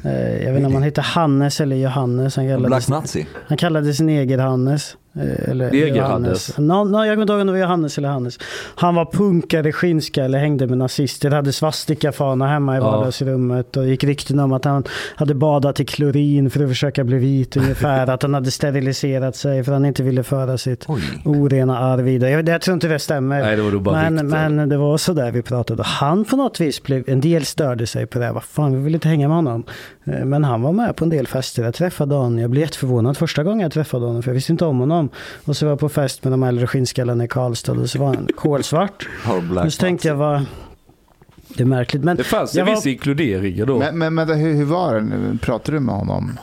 Eh, Jag vet inte om han heter Hannes eller Johannes. Han kallades, Black Nazi. han kallades Neger-Hannes. eh, Eller Neger-Hannes. No, no, jag kommer inte ihåg om det var Johannes eller Hannes. Han var punkare, skinnskalle, hängde med nazister, hade svastikafana hemma i vardagsrummet och gick rykten om att han hade badat i klorin för att försöka bli vit ungefär. att han hade steriliserat sig för att han inte ville föra sitt Oj. orena arv vidare. Jag, jag tror inte det stämmer. Nej, det var bara men, men det var så där vi pratade. Han på något vis blev, en del störde sig på det. Vad fan, vi vill inte hänga med honom. Eh, Men han var med på en del fester. Jag träffade honom. Jag blev jätteförvånad första gången jag träffade honom. För jag visste inte om honom. Och så var jag på fest med de äldre skinnskallarna i Karlstad. Och så var han kolsvart. Och så tänkte jag, vad... Det är märkligt. Men Det fanns jag en var- viss inkludering då. Men, men, men hur, hur var det? Pratade du med honom?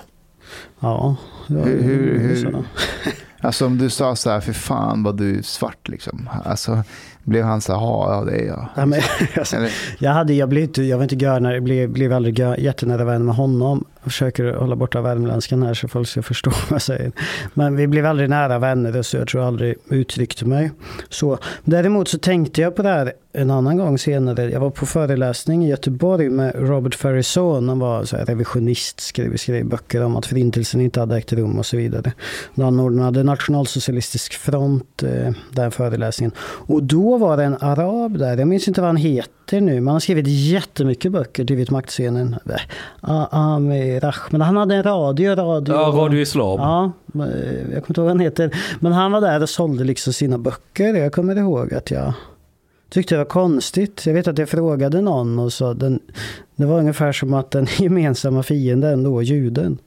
Ja. det var- Hur, hur, hur, så. alltså om du sa så här, för fan vad du är svart liksom. Alltså blev han så här, ja det är jag. Ja, men, alltså, Jag, hade, jag, blev inte, jag var inte görnär, blev, blev aldrig jättenära vän med honom. Jag försöker hålla borta värmländskan här så folk ska förstå vad jag säger. Men vi blev aldrig nära vänner så jag tror jag aldrig uttryckte mig så. Däremot så tänkte jag på det här en annan gång senare. Jag var på föreläsning i Göteborg med Robert Ferrison. Han var så här revisionist, skrev, skrev böcker om att förintelsen inte hade ägt rum och så vidare. Han ordnade Nationalsocialistisk front, eh, den föreläsningen. Och då var det en arab där, jag minns inte vad han heter nu, men han har skrivit jättemycket böcker till vitmaktscenen. Amir Ahmed, han hade en radio, radio. Ja, Radio Islam. Ja, eh, jag kommer inte ihåg vad han heter. Men han var där och sålde liksom sina böcker. Jag kommer ihåg att jag tyckte det var konstigt. Jag vet att jag frågade någon och sa den, det var ungefär som att den gemensamma fienden då, juden.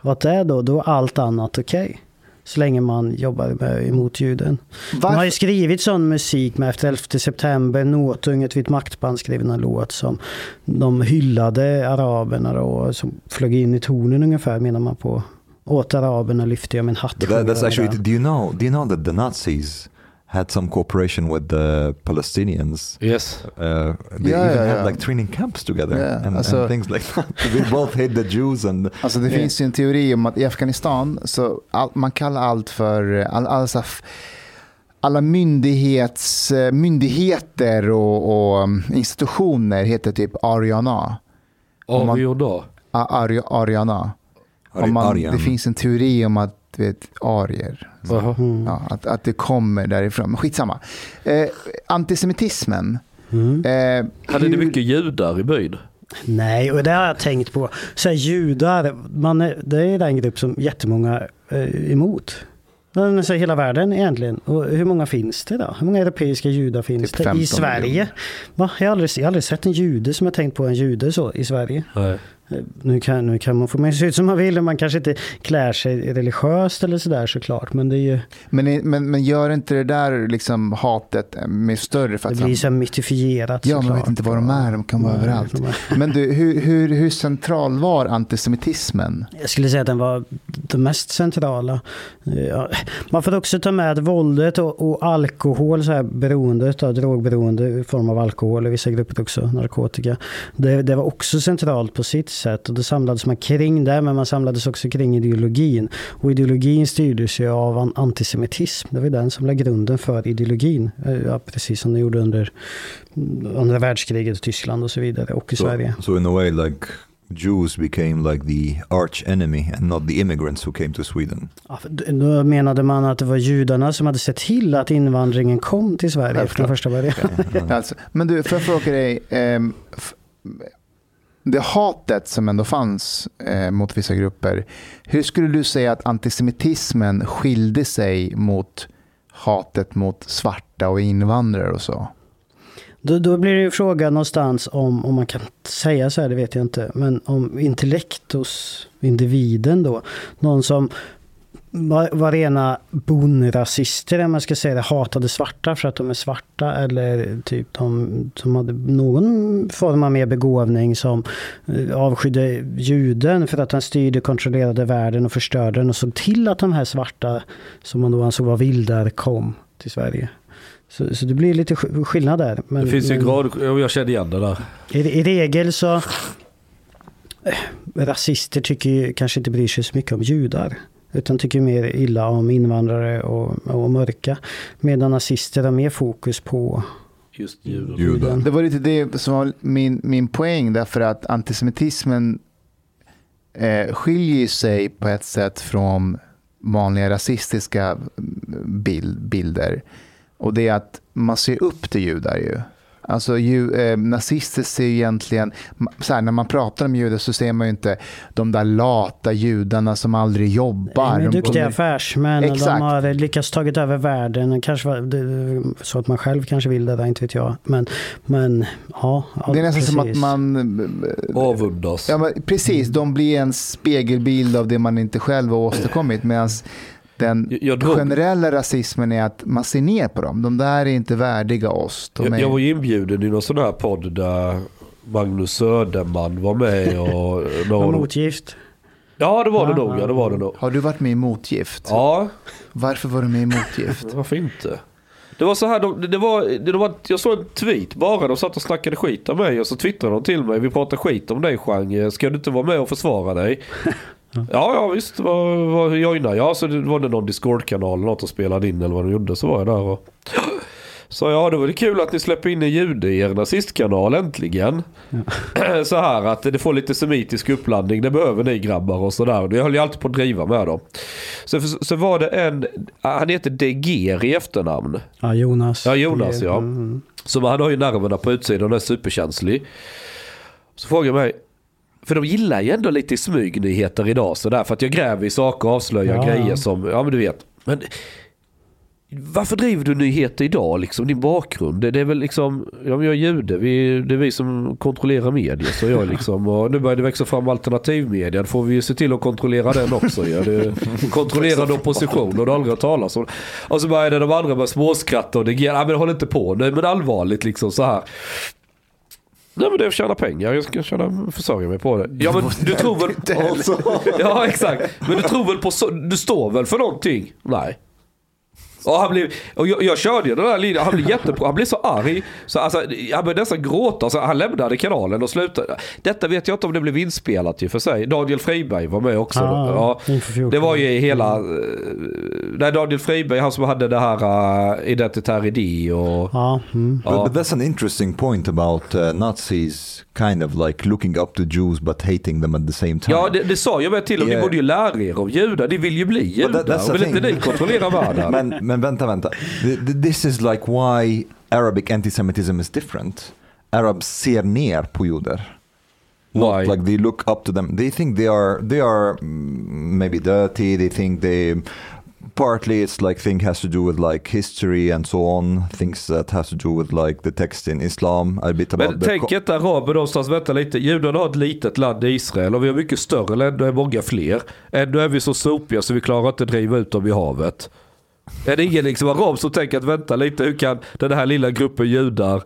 Att det är då, då allt annat okej. Så länge man jobbar med, emot juden. De Varför- har ju skrivit sån musik med efter 11 september. Notunget vid ett maktband skrev en låt som de hyllade araberna då, som flög in i tornen ungefär menar man på. Åt araberna lyfte jag min hatt. That, that's actually. de. Do you know? Do you know that the Nazis had some cooperation with the Palestinians? Yes. Uh, they Yeah, even yeah, had yeah. like training camps together Yeah, and, alltså- and things like that. They both hate the Jews and Alltså det finns ju en teori om att i Afghanistan så all, man kallar allt för all, alltså, f- alla myndighets, eh, myndigheter och, och um, institutioner heter typ Ariana. Ariana. Man, Aryan. det finns en teori om att du vet, arier. Jaha. Mm. Ja, att, att det kommer därifrån. Men skitsamma. Eh, antisemitismen. Mm. Eh, Hade ni hur- mycket judar i byn? Nej, och det har jag tänkt på. Så här, judar, man är, det är den grupp som jättemånga är emot. Men så hela världen egentligen. Och hur många finns det då? Hur många europeiska judar finns Typ det 15 i Sverige? Va? Jag, har aldrig, jag har aldrig sett en jude som har tänkt på en jude så i Sverige. Nej. Nu kan, nu kan man få se ut som man vill och man kanske inte klär sig religiöst eller sådär såklart. Men det, är ju, men, men, men gör inte det där liksom hatet med större? För det att blir så här mytifierat Ja, man såklart. vet inte var de är, de kan vara Nej, överallt. Men du, hur, hur, hur central var antisemitismen? Jag skulle säga att den var det mest centrala. Man får också ta med våldet och, och alkohol, så här beroendet av drogberoende i form av alkohol, i vissa grupper också narkotika. Det, det var också centralt på sitt sätt och då samlades man kring det, men man samlades också kring ideologin. Och ideologin styrdes ju av an- antisemitism. Det var den som lade grunden för ideologin. Eh, Ja, precis som det gjorde under mm, andra världskriget i Tyskland och så vidare och i Sverige. so, so in a way like Jews became like the arch enemy and not the immigrants who came to Sweden. Ja, Då menade man att det var judarna som hade sett till att invandringen kom till Sverige från första början. Alltså, men du, får jag fråga dig, ehm, det hatet som ändå fanns eh, mot vissa grupper, hur skulle du säga att antisemitismen skilde sig mot hatet mot svarta och invandrare och så? Då, då blir det ju frågan någonstans om, om man kan säga så här, det vet jag inte, men om intellekt hos individen då. Någon som var, var rena bonrasister, om man ska säga det, hatade svarta för att de är svarta eller typ de som hade någon form av mer begåvning som eh, avskydde juden för att han styrde, kontrollerade världen och förstörde den och såg till att de här svarta som man då ansåg var vildar kom till Sverige. Så, så det blir lite sk- skillnad där. Men, Det finns ju en grad, ja, jag kände igen det där. i, I regel så... eh, Rasister tycker ju kanske inte bryr sig så mycket om judar. Utan tycker mer illa om invandrare och, och mörka. Medan nazister har mer fokus på Just judar. juden. Det var lite det som var min, min poäng, därför att antisemitismen eh, skiljer sig på ett sätt från vanliga rasistiska bild, bilder. Och det är att man ser upp till judar ju. Alltså ju, eh, nazister ser ju egentligen, så här, när man pratar om judar så ser man ju inte de där lata judarna som aldrig jobbar. De är duktiga de- affärsmän och de Exakt. har lyckats tagit över världen. Kanske var det, så att man själv kanske vill det, där, inte vet jag. Men, men ja, ja Det är nästan som att precis. man Avundas. Ja, men precis, de blir en spegelbild av det man inte själv har åstadkommit. Medan den Jag- jag generella rasismen är att man ser ner på dem. De där är inte värdiga oss. De Jag, är... jag var ju inbjuden i någon sån här podd där Magnus Söderman var med och Var några... motgift. Ja det var det nog, ja det var det nog. Har du varit med i Motgift? Ja, Varför var du med i Motgift? varför inte? Det var så här, de, det var, det var, jag såg en tweet bara, de satt och snackade skit om mig och så twittrade de till mig, vi pratar skit om dig Chang, ska du inte vara med och försvara dig? Ja, ja visst, vad, vad joinar jag? Så det var det någon Discord-kanal eller något och spelade in eller vad de gjorde, så var jag där och Så ja, det var det kul att ni släpper in en jude i er nazistkanal äntligen. Så här att det får lite semitisk uppblandning, det behöver ni grabbar och sådär. Jag höll ju alltid på att driva med dem. Så, så var det en, han heter Deger i efternamn. Ja, Jonas. Ja, Jonas ja. Mm. Så han har ju nerverna på utsidan och är superkänslig. Så frågar jag mig, för de gillar ju ändå lite smygnyheter idag sådär. För att jag gräver i saker och avslöjar Ja. grejer som, ja men du vet. Men varför driver du nyheter idag? Liksom, din bakgrund? Det, det är väl liksom, ja, jag är jude, vi, det är vi som kontrollerar media. Så jag liksom, och nu börjar det växa fram alternativmedia. Då får vi ju se till att kontrollera den också. Ja. Det, kontrollerad opposition och det har aldrig hört talas om. Och så började de andra med småskratta och det, ja, men håll inte på, nej men allvarligt liksom så här. Nej men det är att tjäna pengar, jag ska tjäna, försörja mig på det. Ja men du tror väl... Ja exakt. Men du tror väl på, så, du står väl för någonting? Nej. Och, han blev, och jag, jag körde ju den där linjen, han blev jättebra, han blev så arg. Så alltså, han började nästan gråta, så han lämnade kanalen och slutade. Detta vet jag inte om det blev inspelat i och för sig. Daniel Friberg var med också. Ah, ja, det var ju hela... Nej, Daniel Friberg, han som hade det här uh, Identitär idé och... Ja, mm. But, but that's an interesting point about uh, Nazis kind of like looking up to Jews but hating them at the same time. Ja, det, det sa jag väl till dem. Yeah. Ni borde ju lära er om judar. Ni vill ju bli judar. that- vill inte ni kontrollera världen? men, men vänta, vänta. Th- th- This is like why Arabic antisemitism is different. Arabs ser ner på judar. Not Why? like they look up to them. They think they are they are mm, maybe dirty. They think they partly it's like thing has to do with like history and so on. Things that has to do with like the text in Islam. A bit about Men tänk inte araber någonstans, vänta lite. Judarna har ett litet land i Israel och vi har mycket större länder, många fler. Ändå är vi så sopiga så vi klarar inte att driva ut dem i havet. Är det ingen liksom arab som tänker att vänta lite, hur kan den här lilla gruppen judar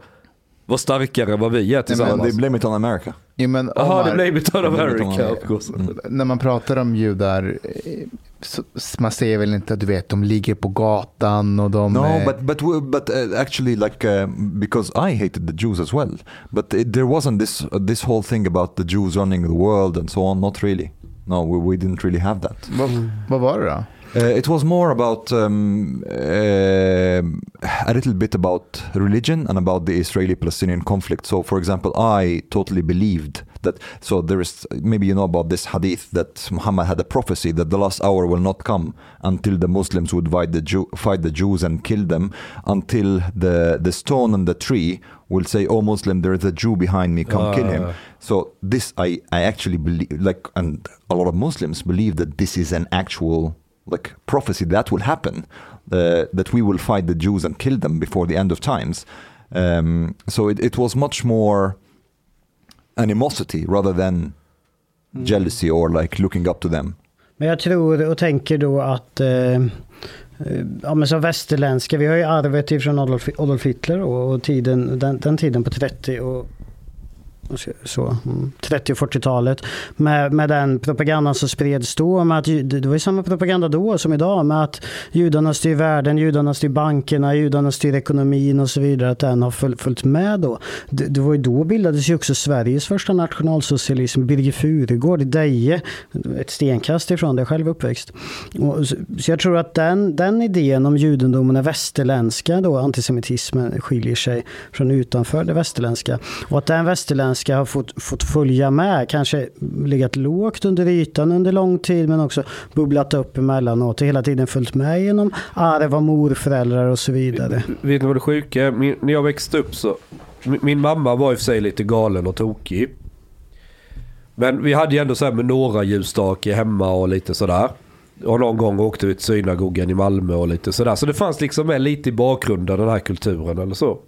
vara starkare än vad vi är Well, they tillsammans? blame it on America. Jo, men Jaha, Omar, det blame it on Blame it on America när man pratar om judar, man säger väl inte att du vet, de ligger på gatan och de... No, eh, but but but uh, actually, like uh, because I hated the Jews as well, but it, there wasn't this uh, this whole thing about the Jews running the world and so on. Not really. No, we, we didn't really have that. vad, vad var det då? Uh, it was more about um, uh, a little bit about religion and about the Israeli-Palestinian conflict. So, for example, I totally believed that. So there is maybe you know about this hadith that Muhammad had a prophecy that the last hour will not come until the Muslims would fight the Jew, fight the Jews and kill them, until the the stone and the tree will say, "Oh Muslim, there is a Jew behind me, come kill him." Ah. So this I I actually believe like, and a lot of Muslims believe that this is an actual like prophecy that will happen, uh, that we will fight the Jews and kill them before the end of times. Um, so it, it was much more animosity rather than jealousy or like looking up to them. Men jag tror och tänker då att eh, eh, ja, men som västerländska, vi har ju arvet ifrån Adolf, Adolf Hitler och, och tiden, den, den tiden på 30 och så- mm, 30 och 40-talet med, med den propagandan som spreds då. Med att, det var ju samma propaganda då som idag med att judarna styr världen, judarna styr bankerna, judarna styr ekonomin och så vidare. Att den har föl- följt med då. Det, det var ju då bildades ju också Sveriges första nationalsocialism. Birger Furugård i Deje, ett stenkast ifrån där jag själv uppväxt. Och, så, så jag tror att den, den idén om judendomen är västerländska då, antisemitismen skiljer sig från utanför det västerländska. Och att den västerländska har fått, fått följa med, kanske legat lågt under ytan under lång tid men också bubblat upp emellanåt och hela tiden följt med genom arv av morföräldrar och så vidare. Vet ni vad det sjuka är? Min, när jag växte upp så... Min, min mamma var i och för sig lite galen och tokig. Men vi hade ju ändå så här med några ljusstake hemma och lite sådär. Och någon gång åkte vi till synagogan i Malmö och lite sådär. Så det fanns liksom med lite i bakgrunden den här kulturen eller så.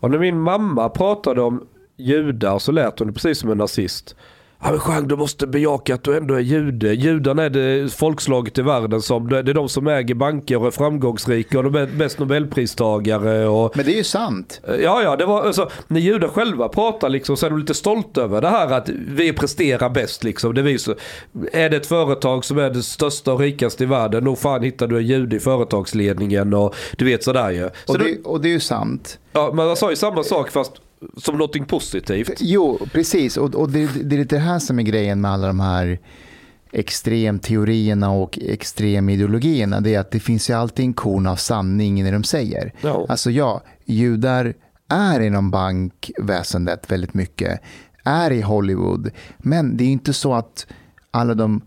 Och när min mamma pratade om judar så lät hon precis som en nazist. Ja men Jean, du måste bejaka att du ändå är jude. Judarna är det folkslaget i världen som, det är de som äger banker och är framgångsrika och de är bäst nobelpristagare och Men det är ju sant. Ja, ja, det var alltså, när judar själva pratar liksom så är de lite stolta över det här att vi presterar bäst liksom. Det visar, är det ett företag som är det största och rikaste i världen, nog fan hittar du en jude i företagsledningen och du vet sådär ju. Så Och det, det, och det är ju sant. ja, man sa ju samma sak fast som någonting positivt. Jo, precis. Och, och det, det är det här som är grejen med alla de här extremteorierna och extremideologierna. Det är att det finns ju alltid en korn av sanning när de säger. Ja. Alltså ja, judar är inom bankväsendet väldigt mycket, är i Hollywood. Men det är inte så att alla de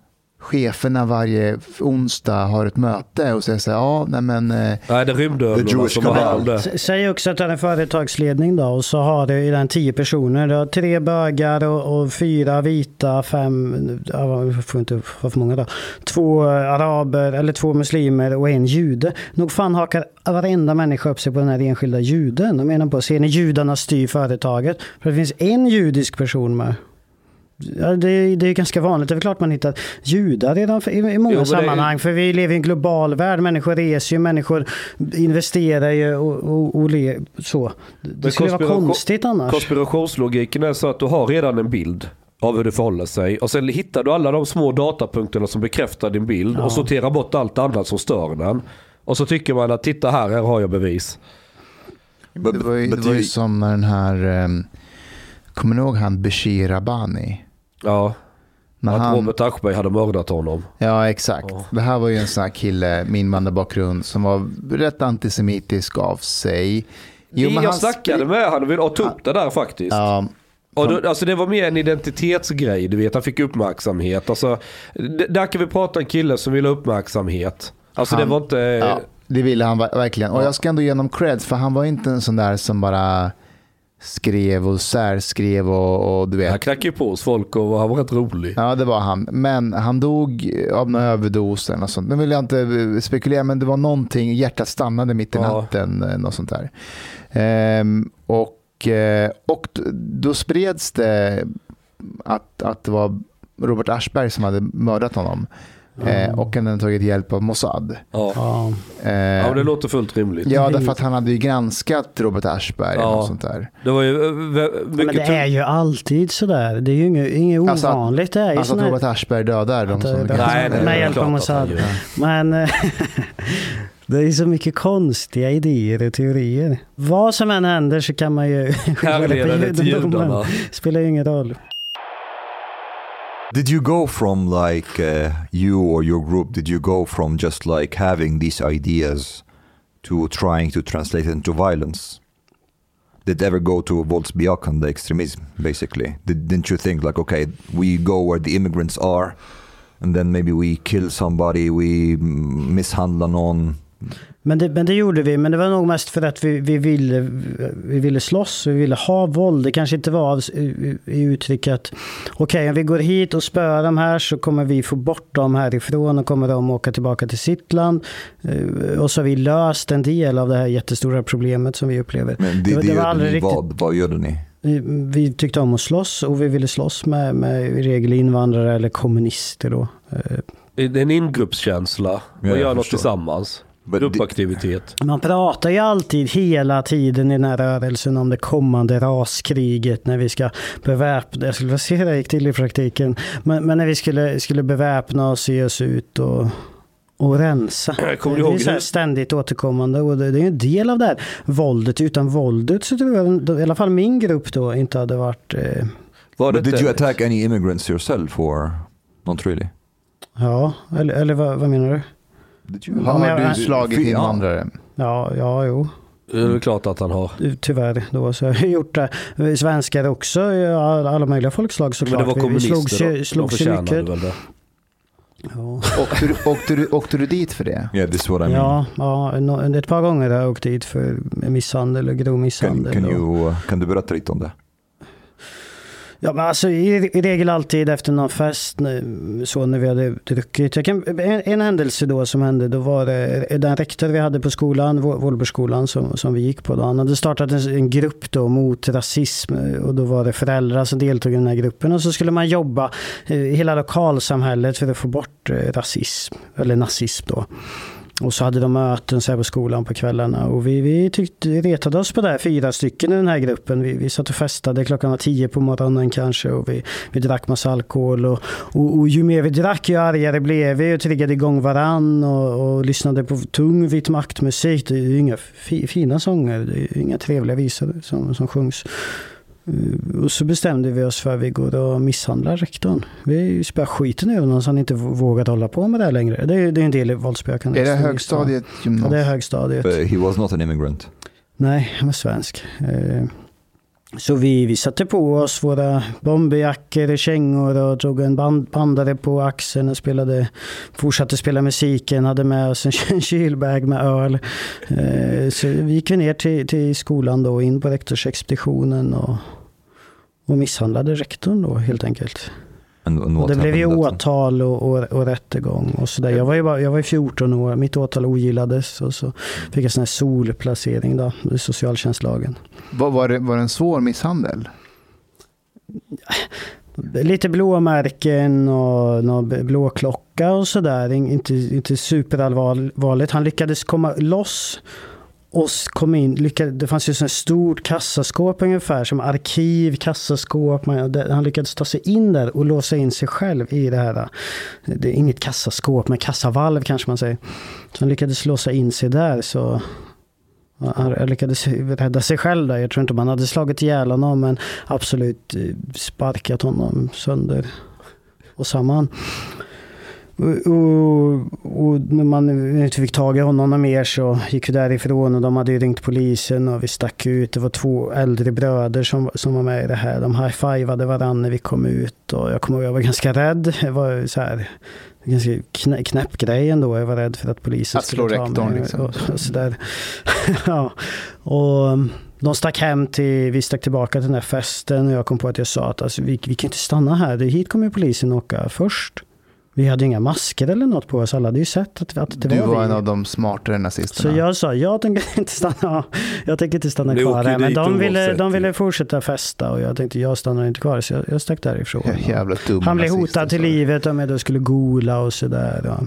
cheferna varje onsdag har ett möte och säger så här, ja, nej men... eh, Nej, det är rymdödlorna Jewish som har hand om det. Säg också att du har en företagsledning då och så har du i den tio personer. Du har tre bögar och, och fyra vita, fem, ja, jag får inte ha för många då. Två araber eller två muslimer och en jude. Nog fan hakar varenda människa upp sig på den här enskilda juden. Jag menar på, ser ni judarna styr företaget? För det finns en judisk person med. Ja, det, är- det är ganska vanligt. Det är klart man hittar judar redan för- i, i många Jo, det är- sammanhang. För vi lever i en global värld. Människor reser ju, människor investerar ju och, och, och le, så. Det Men skulle vara konstigt annars. Konspirationslogiken är så att du har redan en bild av hur det förhåller sig. Och sen hittar du alla de små datapunkterna som bekräftar din bild och sorterar bort allt annat som stör den. Och så tycker man att titta här, här har jag bevis. Det var ju, det var ju som när den här, um, kommer ni ihåg han Bashir Rabani? Ja, När att han, Robert Aschberg hade mördat honom. Ja, exakt. Det här var ju en sån här kille med invandrarbakgrund som var rätt antisemitisk av sig. Jo, men jag han snackade med honom och ta upp det där faktiskt. Ja, Och då, alltså det var mer en identitetsgrej, du vet. Han fick uppmärksamhet. Alltså, där kan vi prata om en kille som vill ha uppmärksamhet. Alltså Han- det var inte... ja, det ville han ver- verkligen. Och jag ska ändå ge honom creds för han var inte en sån där som bara skrev och särskrev och, och du vet. Han knackade ju på hos folk och han var rätt rolig. Ja, det var han. Men han dog av någon överdos eller något sånt. Nu vill jag inte spekulera, men det var någonting. Hjärtat stannade mitt i Ja. natten. eh, Något sånt där. Ehm, och, eh, och då spreds det att, att det var Robert Aschberg som hade mördat honom. Eh, och han hade tagit hjälp av Mossad. Ja. Ja. ja, Eh, men det låter fullt rimligt. ja, därför att han hade ju granskat Robert Aschberg. Ja. Och sånt där. Det var ju eh, mycket Men det är ju alltid sådär. Det är ju inget, inget Alltså att- ovanligt. Det är ju Alltså att Robert Aschberg dödar de Att, som granskar. Nej, nej, med hjälp av Mossad. Men det är så mycket konstiga idéer och teorier. Vad som än händer så kan man ju Härleda det till judarna. Spelar ju ingen roll. Did you go from like uh, you or your group? Did you go from just like having these ideas to trying to translate it into violence? Did ever go to våldsbejakande extremism? Basically, Did, didn't you think like, okay, we go where the immigrants are, and then maybe we kill somebody, we mishandle någon? Men det, men det gjorde vi, men det var nog mest för att vi, vi, ville, vi ville slåss, vi ville ha våld. Det kanske inte var av, i, i uttryck att okej, om vi går hit och spöar dem här så kommer vi få bort dem härifrån och kommer de åka tillbaka till sitt land. Eh, Och så har vi löst en del av det här jättestora problemet som vi upplever. Men det, var- det, var aldrig ni riktigt- vad? Vad gjorde ni? Vi, tyckte om att slåss och vi ville slåss med, med i regel invandrare eller kommunister då. Eh, Det är en ingruppskänsla. Ja, Man jag gör något förstår. tillsammans. Gruppaktivitet. Man pratar ju alltid hela tiden i den här rörelsen om det kommande raskriget när vi ska beväpna, jag skulle vilja se hur det gick till i praktiken, men, men när vi skulle, skulle beväpna oss, ge oss ut och, och rensa. Kommer det är ihåg så ständigt återkommande och det, det är ju en del av det här våldet. Utan våldet så tror jag, i alla fall min grupp då, inte hade varit eh, Var det But did you attack any immigrants yourself or not really? Ja, eller, eller vad, vad menar du? You? Har men du slagit Ja. invandrare? Ja, ja, jo. Det är klart att han har. Tyvärr då så har jag gjort det. Svenskar också, alla möjliga folkslag Men såklart. det var Vi- vi kommunister slogs då. De slogs ju förtjänade väl det. Ja, Åkte du, åkte, du, åkte du dit för det? Yeah, this is what I mean. ja, ja ett par gånger har jag åkt dit för misshandel och grov misshandel. you, kan du berätta lite om det? Ja, men alltså i, i regel alltid efter någon fest, när- så när vi hade druckit. Jag kan, en, en händelse då som hände, då var det eh, den rektor vi hade på skolan, Vålbergsskolan som, som vi gick på då. Han hade startat en, en grupp då mot rasism eh, och då var det föräldrar som deltog i den här gruppen och så skulle man jobba eh, i hela lokalsamhället för att få bort rasism, eller nazism då. Och så hade de möten så här på skolan på kvällarna. Och vi, vi tyckte, retade oss på det här, fyra stycken i den här gruppen. Vi, vi satt och festade, klockan var tio på morgonen kanske. Och vi, vi drack massa alkohol. Och, och, och ju mer vi drack, ju argare blev vi. Och triggade igång varann. Och, och lyssnade på tung vit maktmusik. Det är ju inga fi, fina sånger. Det är ju inga trevliga visor som, som sjungs. Eh, Och så bestämde vi oss för att vi går och misshandlar rektorn. Vi spöar skiten ur honom så han inte vågar hålla på med det här längre. Det är, det är en del i våldsspökande. Är det högstadiet, Ja, det är högstadiet. But he was not an immigrant. Nej, han var svensk. Så vi, vi satte på oss våra bomberjackor och kängor och drog en band, bandare på axeln och spelade, fortsatte spela musiken, hade med oss en kylbag med öl. Eh, så vi gick ner till, till skolan då, in på rektorsexpeditionen och, och misshandlade rektorn då helt enkelt. And Och det blev ju åtal och, och, och rättegång och sådär. Jag var ju bara, jag var ju 14 år, mitt åtal ogillades och så fick jag sån här solplacering då, i socialtjänstlagen. Var, var, det, var det en svår misshandel? Lite blåmärken och någon blåklocka och sådär. Inte, inte superallvarligt. Han lyckades komma loss och kom in. Lyckades, det fanns ju ett stort kassaskåp ungefär, som arkiv, kassaskåp. Man, det, han lyckades ta sig in där och låsa in sig själv i det här. Äh, det är inget kassaskåp, men kassavalv kanske man säger. Så han lyckades låsa in sig där. så... Han lyckades rädda sig själv där. Jag tror inte man hade slagit ihjäl honom men absolut äh, sparkat honom sönder och samman. Och, och, när man inte fick tag i honom mer så gick vi därifrån och de hade ju ringt polisen och vi stack ut. Det var två äldre bröder som, som var med i det här. De high-fivade varandra när vi kom ut och jag kommer ihåg jag var ganska rädd. Jag var så här, ganska knä, knäpp grej ändå. Jag var rädd för att polisen Att skulle ta rektorn, mig. liksom. Och, och så där. ja. Och um, de stack hem till, vi stack tillbaka till den här festen och jag kom på att jag sa att alltså, vi, vi kan inte stanna här. Hit kommer polisen åka först. Vi hade ju inga masker eller något på oss. Alla hade ju sett att, att det Du var, var vi. en av de smartare Så nazisterna. jag sa, jag tänker inte stanna, jag tänker inte stanna kvar här. Men de ville, de ville fortsätta festa och jag tänkte, jag stannar inte kvar. Så jag, jag stack därifrån. Jävla dum Han blev nazister, hotad till du. livet om jag då skulle gola och sådär.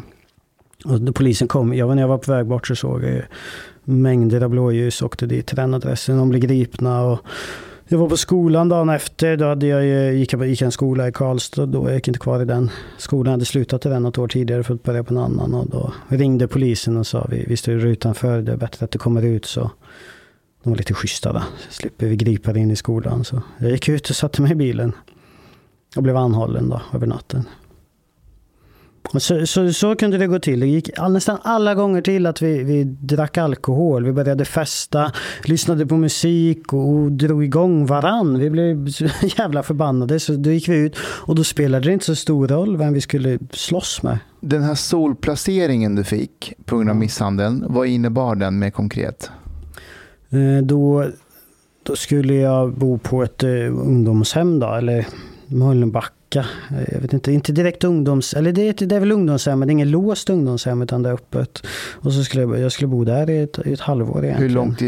Och, polisen kom, jag var när jag var på väg bort så såg jag ju mängder av blåljus åkte dit till den adressen. De blev gripna och jag var på skolan dagen efter. Då hade jag, ju- gick, jag, gick en skola i Karlstad. Då jag gick inte kvar i den skolan. Jag hade slutat i den något år tidigare för att börja på en annan. Och då ringde polisen och sa vi, vi står utanför. Det är bättre att du kommer ut så. De var lite schyssta då. Så slipper vi gripa dig in i skolan. Så jag gick ut och satte mig i bilen. Och blev anhållen då över natten. Så, så, så kunde det gå till. Det gick nästan alla gånger till att vi, vi drack alkohol. Vi började festa, lyssnade på musik och, och drog igång varann. Vi blev så jävla förbannade. Så då gick vi ut och då spelade det inte så stor roll vem vi skulle slåss med. Den här solplaceringen du fick på grund av misshandeln, vad innebar den mer konkret? Eh, Då, då skulle jag bo på ett eh, ungdomshem då, eller Mölnbacka. Eh, Jag vet inte, inte direkt ungdoms... Eller det är, det är väl ungdomshem, men det är inget låst ungdomshem utan det är öppet. Och så skulle jag, jag skulle bo där i ett, i ett halvår egentligen. Hur långt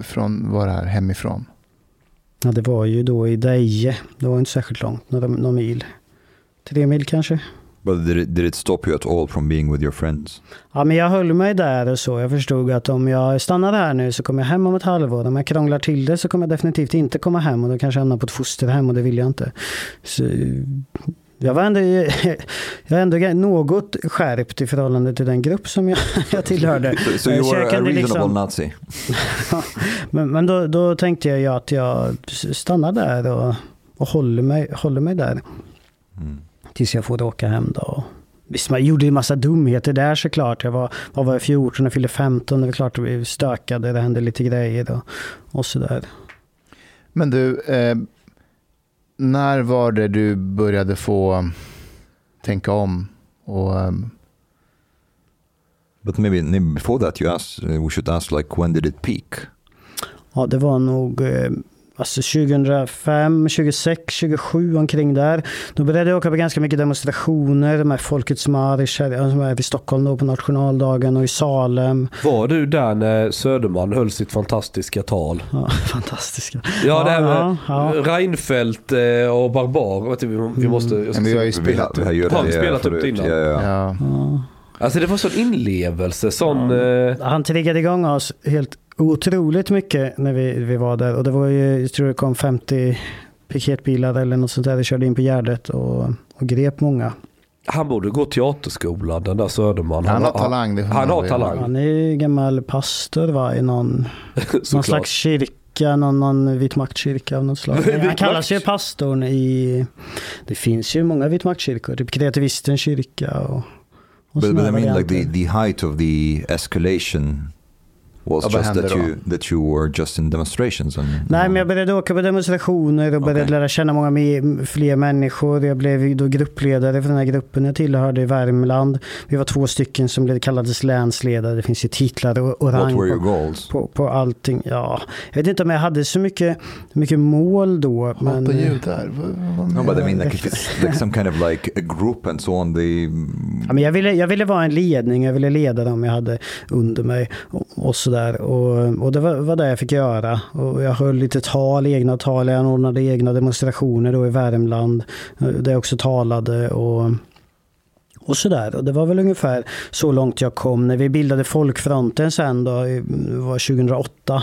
ifrån var det här hemifrån? Ja, det var ju då i Deje. Det var inte särskilt långt, några, några mil. Tre mil kanske. But did it, did it stop you at all from being with your friends? Ja, men jag höll mig där och så. Jag förstod att om jag stannar här nu så kommer jag hem om ett halvår. Om jag krånglar till det så kommer jag definitivt inte komma hem och då kanske jag hamnar på ett fosterhem och det vill jag inte. Så jag var ändå, jag ändå något skärpt i förhållande till den grupp som jag, jag tillhörde. So you Så jag were a kunde reasonable liksom- Nazi? men men då, då tänkte jag ju att jag stannar där och, och håller, mig, håller mig där. Mm. Tills jag får åka hem då. Visst, man gjorde ju massa dumheter där såklart. Jag var, vad var jag, 14 och fyllde 15. Det var klart att vi stökade, det hände lite grejer och, och sådär. Men du, eh, när var det du började få tänka om? Och, ehm, But maybe, maybe before that you ask, uh, we should ask like when did it peak? Ja, det var nog eh, alltså 2005, 26, 27 omkring där. Då började jag åka på ganska mycket demonstrationer med Folkets marsch här, som är i Stockholm då på nationaldagen och i Salem. Var du där när Söderman höll sitt fantastiska tal? Ja, fantastiska. Ja, det här med ja, ja. Reinfeldt eh, och Barbar. Vi, vi måste... jag ska men vi har ju spelat vi har det spelat upp det innan? Ja, ja. Ja. Ja. Alltså det var sån inlevelse, sån... Eh, Han triggade igång oss helt otroligt mycket när vi, vi var där. Och det var ju, jag tror det kom 50 piketbilar eller något sånt där. Det körde in på Gärdet och, och grep många. han borde gå teaterskolan, den där Söderman. Han har talang. Han man har talang. Han är ju gammal pastor va, i någon, någon slags kyrka, någon, någon vitmaktkyrka av något slag. Han kallas ju pastorn i... Det finns ju många vitmaktkyrkor, typ kreativistens kyrka och, och But, but I mean like the, varianter. the height of the escalation was Ja, just that då? you that you were just in demonstrations and Nej, men jag började åka på demonstrationer och började Okej. lära känna många mer, fler människor. Jag blev ju då gruppledare för den här gruppen jag tillhörde i Värmland. Vi var två stycken som blev- kallades länsledare. Det finns ju titlar och, och what rang were your på, goals? på, på allting. Ja, jag vet inte om jag hade så mycket, mycket mål då. Men, Hata eh, judar? Vad- vad No, but I mean, like if it's like some kind of like a group and so on, they Ja, men jag, ville, jag ville vara en ledning, jag ville leda dem jag hade under mig och, och sådär. Och, och det var, var det jag fick göra. Och jag höll lite tal, egna tal, jag anordnade egna demonstrationer då i Värmland. Eh, där jag också talade och, och sådär. Och det var väl ungefär så långt jag kom. När vi bildade Folkfronten sen då, det var 2008,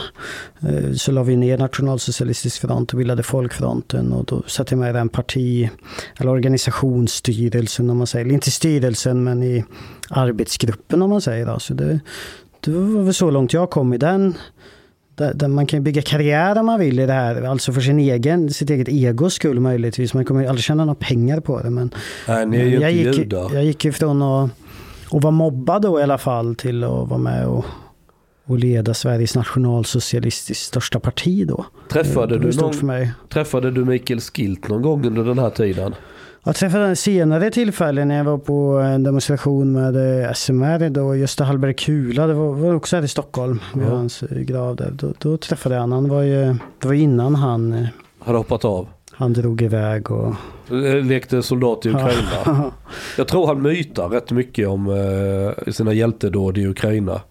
eh, så la vi ner Nationalsocialistisk front och bildade Folkfronten. Och då satte jag med i den parti, eller organisationsstyrelsen om man säger. Eller inte styrelsen men i arbetsgruppen om man säger. Då. Så det, det var väl så långt jag kom i den. Där, där man kan bygga karriär om man vill i det här. Alltså för sin egen, sitt eget egos skull möjligtvis. Man kommer aldrig tjäna några pengar på det. Men Nej, ni är ju jag, gick, judar. jag gick ifrån att, att vara mobbad då i alla fall till att vara med och, och leda Sveriges nationalsocialistiskt största parti då. Träffade det var du, någon, för mig. träffade du Mikael Skilt någon gång under den här tiden? Jag träffade en senare tillfälle när jag var på en demonstration med eh, SMR då, Gösta Hallberg Kula, det var, var också här i Stockholm, vid Ja. hans eh, grav där. Då, då träffade jag honom, han var ju, det var innan han, eh, Hade hoppat av? han drog iväg och... Lekte soldat i Ukraina. Jag tror han mytar rätt mycket om sina hjältedåd i Ukraina.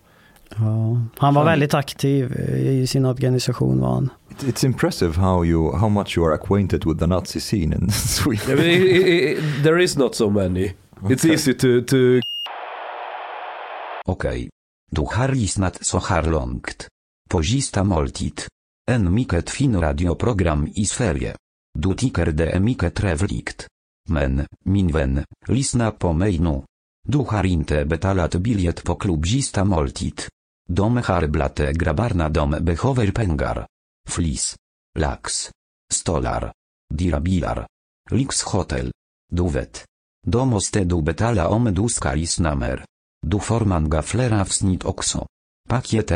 Ja, han var väldigt aktiv i sin organisation var han. It- It's impressive how you how much you are acquainted with the Nazi scene in Sweden. I- i- i- There is not so many. It's easy to, to Okej. Du har lyssnat så här långt. På sista måltid. En mycket fin radioprogram i Sverige. Du tycker det är mycket trevligt. Men, min vän, lyssna på mig nu. Du har inte betalat klubb sista måltid. De har blate grabbarna de behöver pengar. Flis. Lax. Stolar. Dyra bilar. Lyxhotell. Du vet. Då måste du betala om du ska lyssna mer. Du får gaflera fler avsnitt också.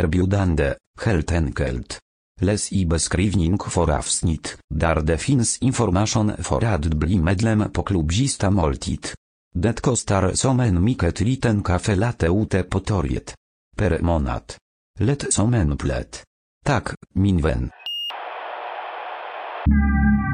biudande, heltenkelt. helt enkelt. Läs i beskrivning för avsnitt, där det finns information för att bli medlem på klubb moltit. Måltid. Det kostar som en mycket liten kafe late ute på torget. Per månad. Lätt som en plätt. Tack, Thank you.